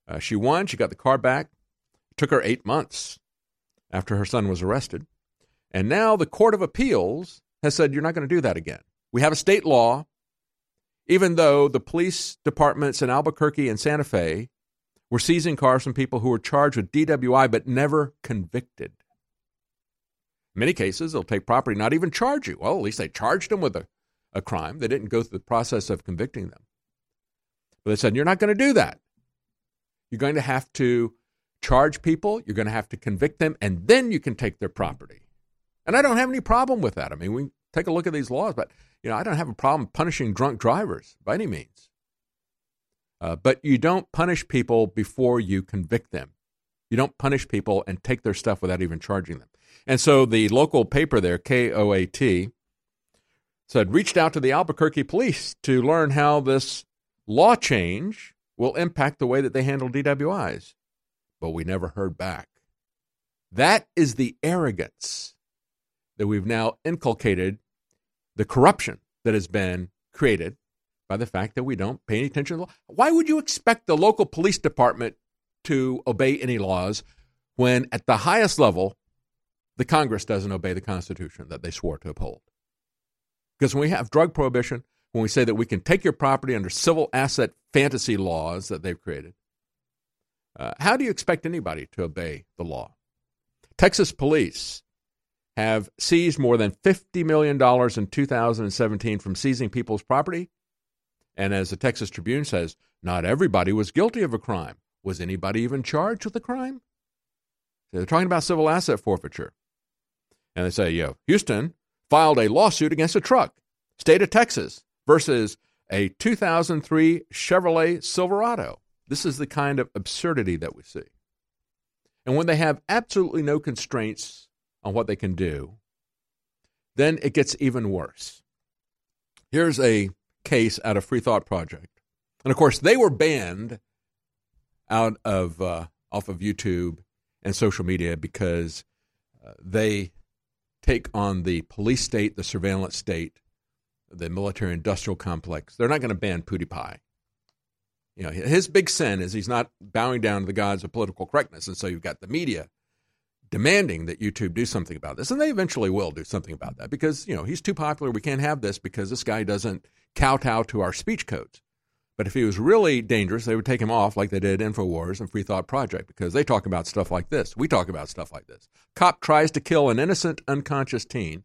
Uh, she won. She got the car back. It took her eight months after her son was arrested. And now the Court of Appeals has said you're not going to do that again. We have a state law, even though the police departments in Albuquerque and Santa Fe We're seizing cars from people who were charged with DWI but never convicted. In many cases, they'll take property, not even charge you. Well, at least they charged them with a, a crime. They didn't go through the process of convicting them. But they said, you're not going to do that. You're going to have to charge people, you're going to have to convict them, and then you can take their property. And I don't have any problem with that. I mean, we take a look at these laws, but you know, I don't have a problem punishing drunk drivers by any means. Uh, but you don't punish people before you convict them. You don't punish people and take their stuff without even charging them. And so the local paper there, KOAT, said reached out to the Albuquerque police to learn how this law change will impact the way that they handle DWIs. But we never heard back. That is the arrogance that we've now inculcated, the corruption that has been created by the fact that we don't pay any attention to law. Why would you expect the local police department to obey any laws when, at the highest level, the Congress doesn't obey the Constitution that they swore to uphold? Because when we have drug prohibition, when we say that we can take your property under civil asset fantasy laws that they've created, uh, how do you expect anybody to obey the law? Texas police have seized more than $50 million in 2017 from seizing people's property. And as the Texas Tribune says, not everybody was guilty of a crime. Was anybody even charged with a crime? They're talking about civil asset forfeiture. And they say, yeah, Houston filed a lawsuit against a truck, state of Texas, versus a 2003 Chevrolet Silverado. This is the kind of absurdity that we see. And when they have absolutely no constraints on what they can do, then it gets even worse. Here's a case out of Free Thought Project. And of course, they were banned out of uh, off of YouTube and social media because uh, they take on the police state, the surveillance state, the military industrial complex. They're not going to ban PewDiePie. You know, his big sin is he's not bowing down to the gods of political correctness, and so you've got the media demanding that YouTube do something about this, and they eventually will do something about that because you know he's too popular. We can't have this because this guy doesn't kowtow to our speech codes. But if he was really dangerous, they would take him off like they did Infowars and Free Thought Project because they talk about stuff like this. We talk about stuff like this. Cop tries to kill an innocent, unconscious teen,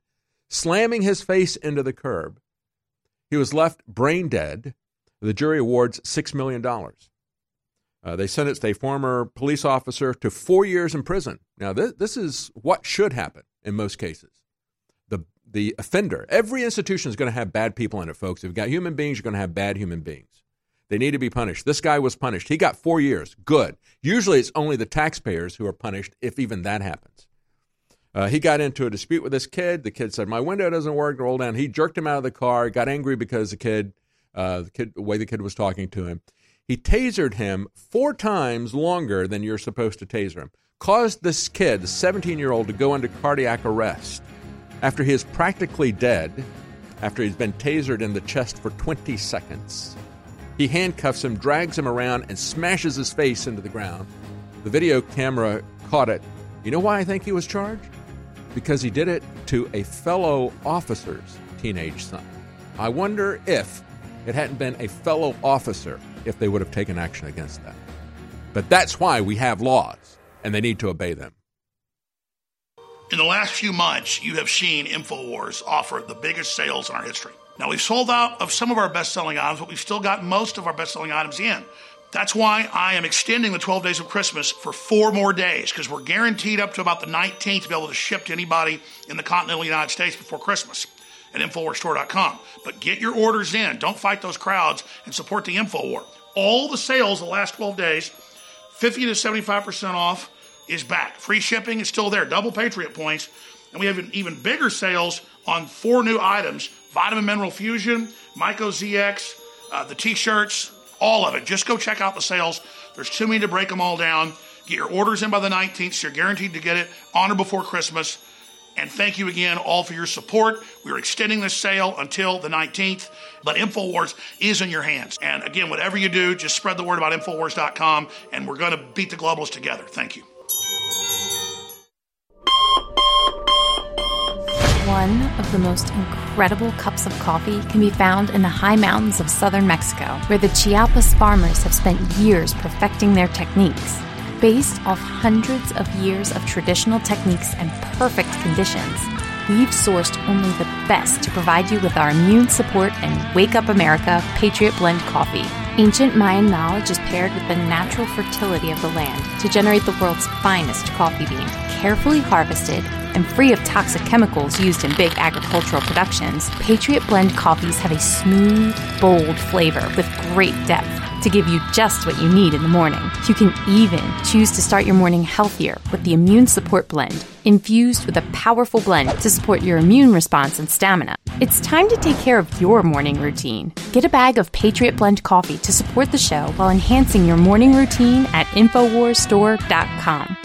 slamming his face into the curb. He was left brain dead. The jury awards $6 million. Uh, they sentenced a former police officer to four years in prison. Now, this, this is what should happen in most cases. The, the offender, every institution is going to have bad people in it, folks. If you've got human beings, you're going to have bad human beings. They need to be punished. This guy was punished. He got four years. Good. Usually it's only the taxpayers who are punished if even that happens. Uh, he got into a dispute with this kid. The kid said, "My window doesn't work." Roll down. He jerked him out of the car. Got angry because the kid, uh, the kid, the way the kid was talking to him. He tasered him four times longer than you're supposed to taser him. Caused this kid, the 17 year old, to go into cardiac arrest after he is practically dead. After he's been tasered in the chest for 20 seconds. He handcuffs him, drags him around, and smashes his face into the ground. The video camera caught it. You know why I think he was charged? Because he did it to a fellow officer's teenage son. I wonder if it hadn't been a fellow officer, if they would have taken action against that. But that's why we have laws, and they need to obey them. In the last few months, you have seen InfoWars offer the biggest sales in our history. Now, we've sold out of some of our best selling items, but we've still got most of our best selling items in. That's why I am extending the 12 days of Christmas for four more days because we're guaranteed up to about the 19th to be able to ship to anybody in the continental United States before Christmas at InfoWarsStore.com. But get your orders in. Don't fight those crowds and support the InfoWar. All the sales the last 12 days, 50 to 75% off, is back. Free shipping is still there, double Patriot points. And we have even bigger sales on four new items Vitamin Mineral Fusion, Myco ZX, uh, the t shirts, all of it. Just go check out the sales. There's too many to break them all down. Get your orders in by the 19th, so you're guaranteed to get it on or before Christmas. And thank you again all for your support. We're extending this sale until the 19th, but InfoWars is in your hands. And again, whatever you do, just spread the word about InfoWars.com, and we're going to beat the globalists together. Thank you. One of the most incredible cups of coffee can be found in the high mountains of southern Mexico, where the Chiapas farmers have spent years perfecting their techniques. Based off hundreds of years of traditional techniques and perfect conditions, we've sourced only the best to provide you with our immune support and Wake Up America Patriot Blend coffee. Ancient Mayan knowledge is paired with the natural fertility of the land to generate the world's finest coffee bean, carefully harvested and free of toxic chemicals used in big agricultural productions. Patriot Blend coffees have a smooth, bold flavor with great depth to give you just what you need in the morning. You can even choose to start your morning healthier with the Immune Support Blend, infused with a powerful blend to support your immune response and stamina. It's time to take care of your morning routine. Get a bag of Patriot Blend coffee to support the show while enhancing your morning routine at InfoWarsStore.com.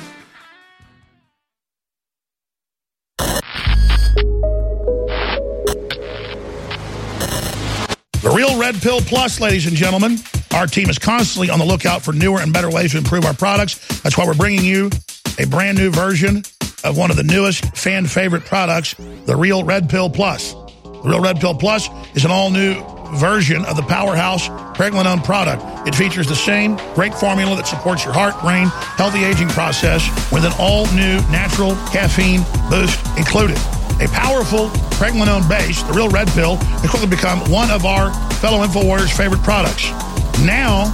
The Real Red Pill Plus, ladies and gentlemen. Our team is constantly on the lookout for newer and better ways to improve our products. That's why we're bringing you a brand new version of one of the newest fan favorite products, the Real Red Pill Plus. The Real Red Pill Plus is an all new version of the powerhouse Pregnenolone product. It features the same great formula that supports your heart, brain, healthy aging process with an all new natural caffeine boost included. A powerful pregnenolone base, the Real Red Pill, has quickly become one of our fellow InfoWarriors' favorite products. Now,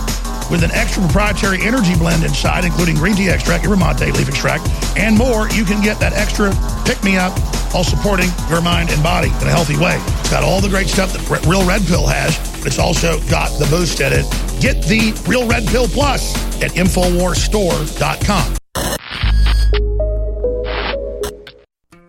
with an extra proprietary energy blend inside, including green tea extract, yerba mate, leaf extract, and more, you can get that extra pick-me-up while supporting your mind and body in a healthy way. It's got all the great stuff that Real Red Pill has, but it's also got the boost in it. Get the Real Red Pill Plus at InfoWarsStore.com.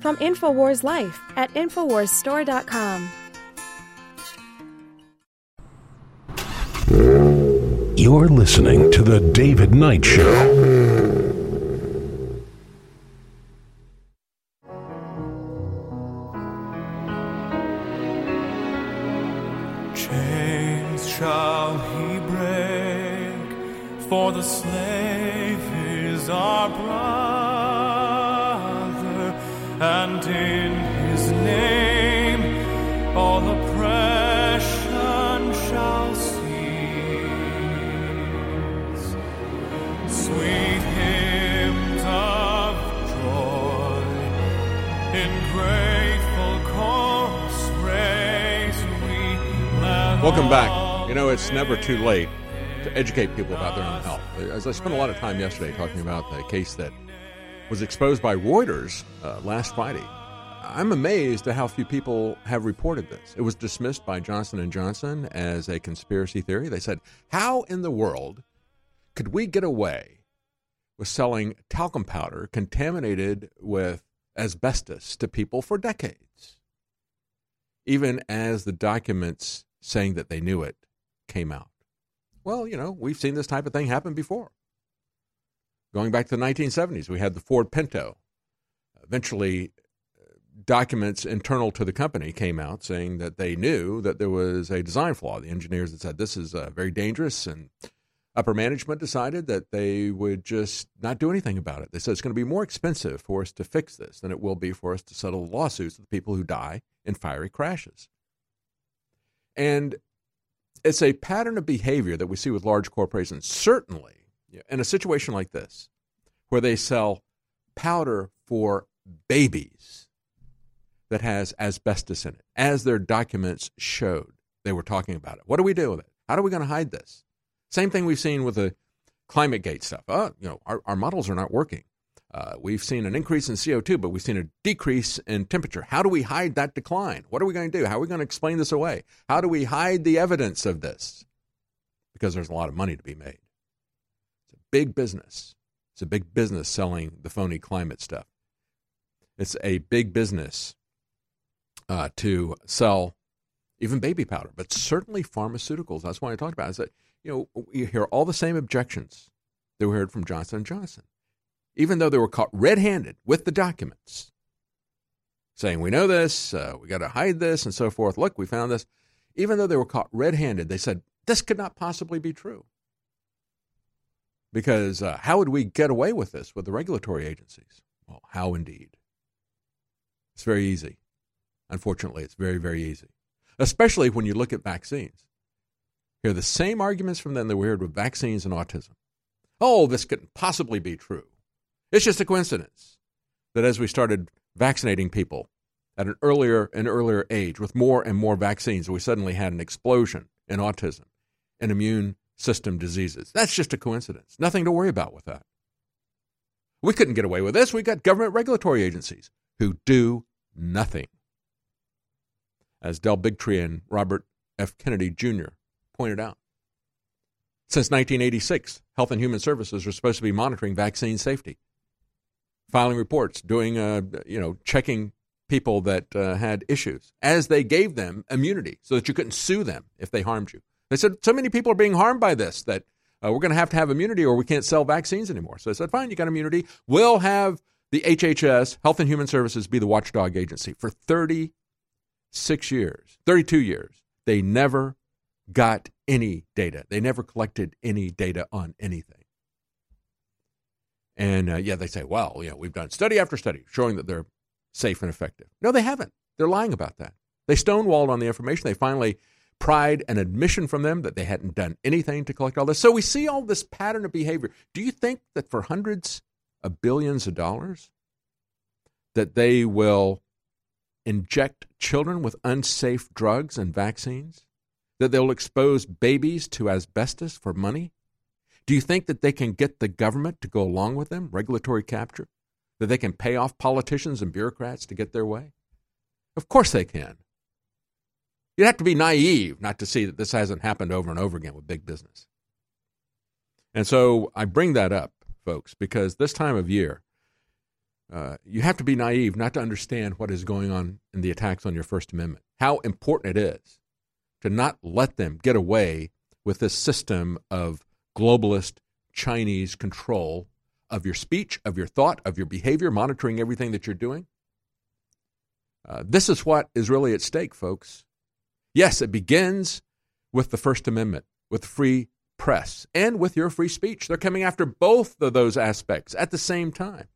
from InfoWars Life at InfoWarsStore.com. You're listening to The David Knight Show. Chains shall he break, for the slave is our brother, and in his name all oppression shall cease. Sweet hymns of joy in grateful chorus raise we Welcome back. You know, it's never too late to educate people about their own health. As I spent a lot of time yesterday talking about the case that was exposed by Reuters uh, last Friday, I'm amazed at how few people have reported this. It was dismissed by Johnson and Johnson as a conspiracy theory. They said, "How in the world could we get away with selling talcum powder contaminated with asbestos to people for decades?" Even as the documents saying that they knew it came out. Well, you know, we've seen this type of thing happen before. Going back to the 1970s, we had the Ford Pinto. Eventually, uh, documents internal to the company came out saying that they knew that there was a design flaw. The engineers had said this is uh, very dangerous, and upper management decided that they would just not do anything about it. They said it's going to be more expensive for us to fix this than it will be for us to settle the lawsuits of the people who die in fiery crashes. And it's a pattern of behavior that we see with large corporations, certainly in a situation like this, where they sell powder for babies that has asbestos in it, as their documents showed they were talking about it. What do we do with it? How are we going to hide this? Same thing we've seen with the climate gate stuff. Oh, you know, our, our models are not working. Uh, we've seen an increase in CO2, but we've seen a decrease in temperature. How do we hide that decline? What are we going to do? How are we going to explain this away? How do we hide the evidence of this? Because there's a lot of money to be made. Big business. It's a big business selling the phony climate stuff. It's a big business uh, to sell even baby powder, but certainly pharmaceuticals. That's why I talked about. Is that you know you hear all the same objections that we heard from Johnson and Johnson, even though they were caught red-handed with the documents, saying we know this, uh, we got to hide this, and so forth. Look, we found this. Even though they were caught red-handed, they said this could not possibly be true. Because uh, how would we get away with this with the regulatory agencies? Well, how indeed? It's very easy. Unfortunately, it's very, very easy, especially when you look at vaccines. Hear the same arguments from them that we heard with vaccines and autism. Oh, this couldn't possibly be true. It's just a coincidence that as we started vaccinating people at an earlier and earlier age with more and more vaccines, we suddenly had an explosion in autism and immune system diseases. That's just a coincidence. Nothing to worry about with that. We couldn't get away with this. We got government regulatory agencies who do nothing. As Del Bigtree and Robert F. Kennedy Jr. pointed out. Since 1986, Health and Human Services are supposed to be monitoring vaccine safety, filing reports, doing, uh, you know, checking people that uh, had issues as they gave them immunity so that you couldn't sue them if they harmed you. They said so many people are being harmed by this that uh, we're going to have to have immunity or we can't sell vaccines anymore. So I said, fine, you got immunity. We'll have the HHS, Health and Human Services, be the watchdog agency for 36 years, 32 years. They never got any data. They never collected any data on anything. And uh, yeah, they say, well, know, we've done study after study showing that they're safe and effective. No, they haven't. They're lying about that. They stonewalled on the information. They finally pried and admission from them that they hadn't done anything to collect all this. So we see all this pattern of behavior. Do you think that for hundreds of billions of dollars that they will inject children with unsafe drugs and vaccines? That they'll expose babies to asbestos for money? Do you think that they can get the government to go along with them, regulatory capture? That they can pay off politicians and bureaucrats to get their way? Of course they can. You'd have to be naive not to see that this hasn't happened over and over again with big business. And so I bring that up, folks, because this time of year, uh, you have to be naive not to understand what is going on in the attacks on your First Amendment, how important it is to not let them get away with this system of globalist Chinese control of your speech, of your thought, of your behavior, monitoring everything that you're doing. Uh, this is what is really at stake, folks. Yes, it begins with the First Amendment, with free press, and with your free speech. They're coming after both of those aspects at the same time.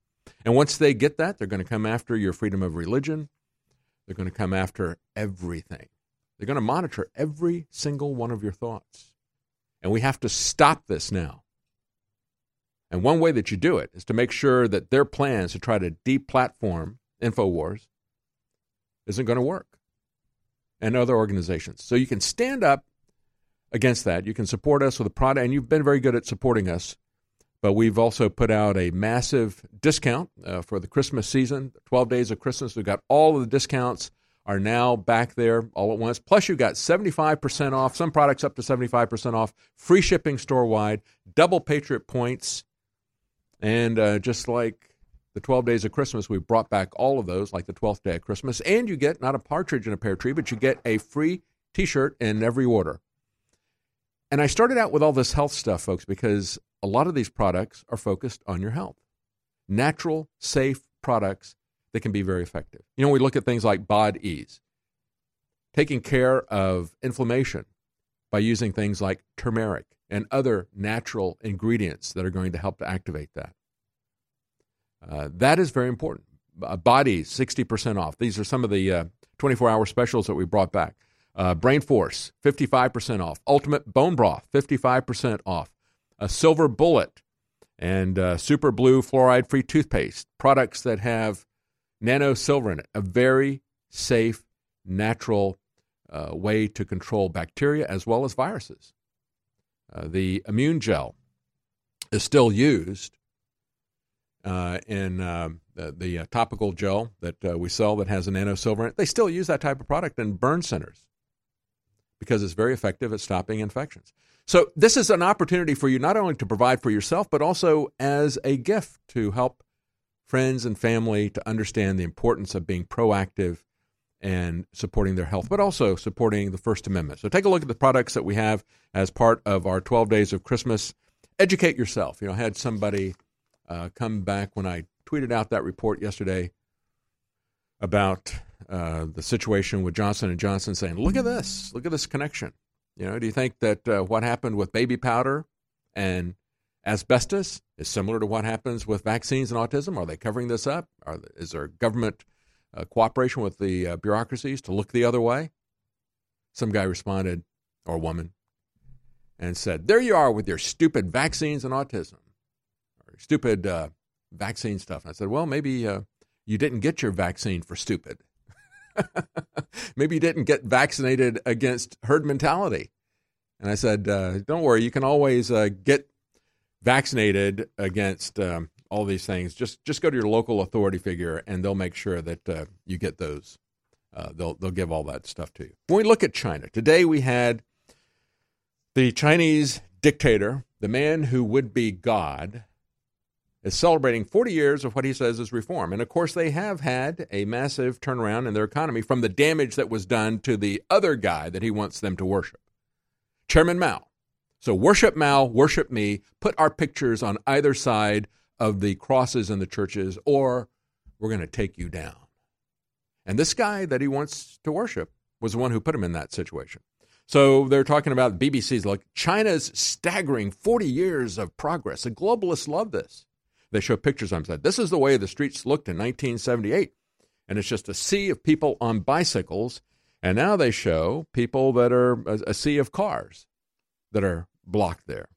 And once they get that, they're going to come after your freedom of religion. They're going to come after everything. They're going to monitor every single one of your thoughts. And we have to stop this now. And one way that you do it is to make sure that their plans to try to deplatform InfoWars isn't going to work and other organizations. So you can stand up against that. You can support us with a product, and you've been very good at supporting us. But we've also put out a massive discount uh, for the Christmas season, 12 days of Christmas. We've got all of the discounts are now back there all at once. Plus, you've got 75% off, some products up to 75% off, free shipping store wide, double Patriot points. And uh, just like the 12 days of Christmas, we've brought back all of those, like the 12th day of Christmas. And you get not a partridge in a pear tree, but you get a free t shirt in every order. And I started out with all this health stuff, folks, because a lot of these products are focused on your health. Natural, safe products that can be very effective. You know, we look at things like Bod Ease, taking care of inflammation by using things like turmeric and other natural ingredients that are going to help to activate that. Uh, that is very important. Uh, BodEase, 60% off. These are some of the 24 uh, hour specials that we brought back. Uh, Brain Force, 55% off. Ultimate Bone Broth, 55% off. A Silver Bullet and Super Blue fluoride free toothpaste. Products that have nano silver in it. A very safe, natural uh, way to control bacteria as well as viruses. Uh, the immune gel is still used uh, in um, the, the uh, topical gel that uh, we sell that has a nano silver in it. They still use that type of product in burn centers because it's very effective at stopping infections. So, this is an opportunity for you not only to provide for yourself, but also as a gift to help friends and family to understand the importance of being proactive and supporting their health, but also supporting the First Amendment. So, take a look at the products that we have as part of our 12 Days of Christmas. Educate yourself. You know, I had somebody uh, come back when I tweeted out that report yesterday about uh, the situation with Johnson and Johnson, saying, "Look at this! Look at this connection." You know, do you think that uh, what happened with baby powder and asbestos is similar to what happens with vaccines and autism? Are they covering this up? Are, is there government uh, cooperation with the uh, bureaucracies to look the other way? Some guy responded, or woman, and said, "There you are with your stupid vaccines and autism, stupid uh, vaccine stuff." And I said, "Well, maybe uh, you didn't get your vaccine for stupid." *laughs* Maybe you didn't get vaccinated against herd mentality. And I said, uh, don't worry, you can always uh, get vaccinated against um, all these things. Just just go to your local authority figure, and they'll make sure that uh, you get those. Uh, they'll they'll give all that stuff to you. When we look at China today, we had the Chinese dictator, the man who would be God, is celebrating 40 years of what he says is reform. And of course, they have had a massive turnaround in their economy from the damage that was done to the other guy that he wants them to worship, Chairman Mao. So, worship Mao, worship me, put our pictures on either side of the crosses in the churches, or we're going to take you down. And this guy that he wants to worship was the one who put him in that situation. So they're talking about BBC's like China's staggering 40 years of progress. The globalists love this. They show pictures them. Said, this is the way the streets looked in 1978. And it's just a sea of people on bicycles. And now they show people that are a, a sea of cars that are blocked there.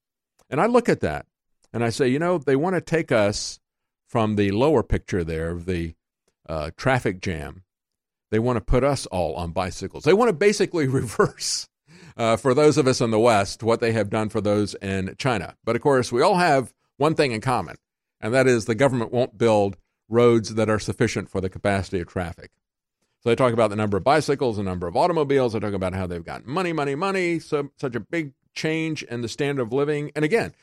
And I look at that and I say, you know, they want to take us from the lower picture there of the uh, traffic jam. They want to put us all on bicycles. They want to basically *laughs* reverse uh, for those of us in the West what they have done for those in China. But of course, we all have one thing in common and that is the government won't build roads that are sufficient for the capacity of traffic. So they talk about the number of bicycles, the number of automobiles. They talk about how they've got money, money, money. So such a big change in the standard of living. And again,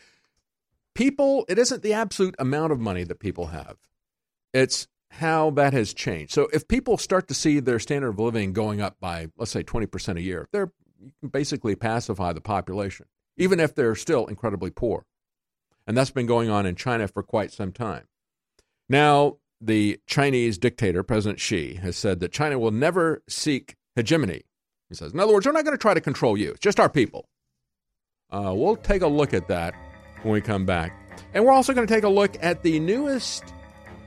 people, it isn't the absolute amount of money that people have. It's how that has changed. So if people start to see their standard of living going up by, let's say, 20% a year, they're basically pacify the population, even if they're still incredibly poor. And that's been going on in China for quite some time. Now, the Chinese dictator, President Xi, has said that China will never seek hegemony. He says, in other words, we're not going to try to control you, just our people. Uh, we'll take a look at that when we come back. And we're also going to take a look at the newest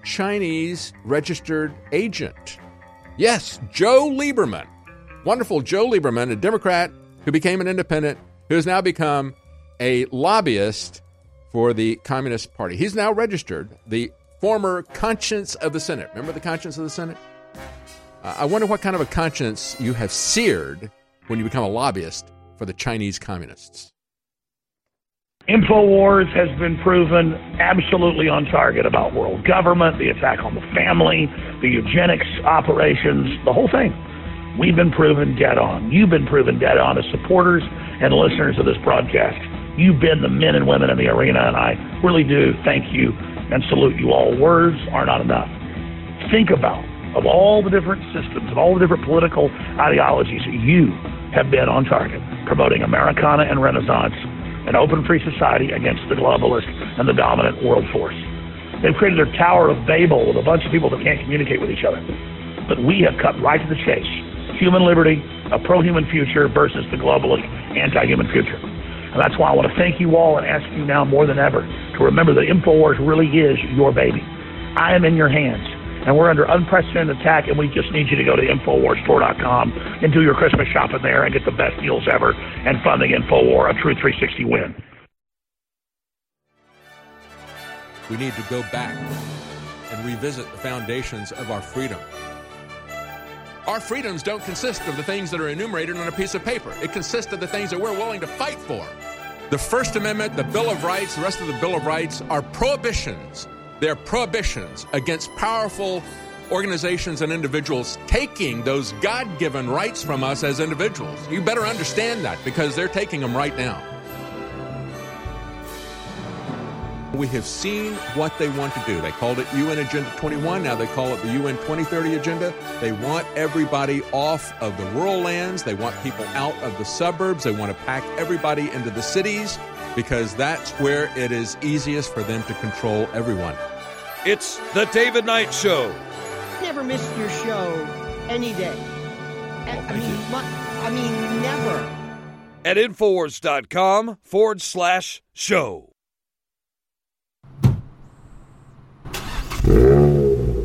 Chinese registered agent. Yes, Joe Lieberman. Wonderful Joe Lieberman, a Democrat who became an independent, who has now become a lobbyist for the Communist Party. He's now registered, the former conscience of the Senate. Remember the conscience of the Senate? Uh, I wonder what kind of a conscience you have seared when you become a lobbyist for the Chinese communists. InfoWars has been proven absolutely on target about world government, the attack on the family, the eugenics operations, the whole thing. We've been proven dead on. You've been proven dead on as supporters and listeners of this broadcast. You've been the men and women in the arena, and I really do thank you and salute you all. Words are not enough. Think about of all the different systems and all the different political ideologies, you have been on target, promoting Americana and Renaissance, an open free society against the globalist and the dominant world force. They've created their Tower of Babel with a bunch of people that can't communicate with each other. But we have cut right to the chase. Human liberty, a pro-human future versus the globalist anti-human future. And that's why I want to thank you all and ask you now more than ever to remember that InfoWars really is your baby. I am in your hands. And we're under unprecedented attack, and we just need you to go to InfoWarsStore.com and do your Christmas shopping there and get the best deals ever and funding InfoWar, a true 360 win. We need to go back and revisit the foundations of our freedom. Our freedoms don't consist of the things that are enumerated on a piece of paper. It consists of the things that we're willing to fight for. The First Amendment, the Bill of Rights, the rest of the Bill of Rights are prohibitions. They're prohibitions against powerful organizations and individuals taking those God given rights from us as individuals. You better understand that because they're taking them right now. We have seen what they want to do. They called it UN Agenda 21. Now they call it the UN 2030 Agenda. They want everybody off of the rural lands. They want people out of the suburbs. They want to pack everybody into the cities because that's where it is easiest for them to control everyone. It's the David Knight Show. Never miss your show any day. Oh, I, I mean, mu- I mean, never. At Infowars.com forward slash show.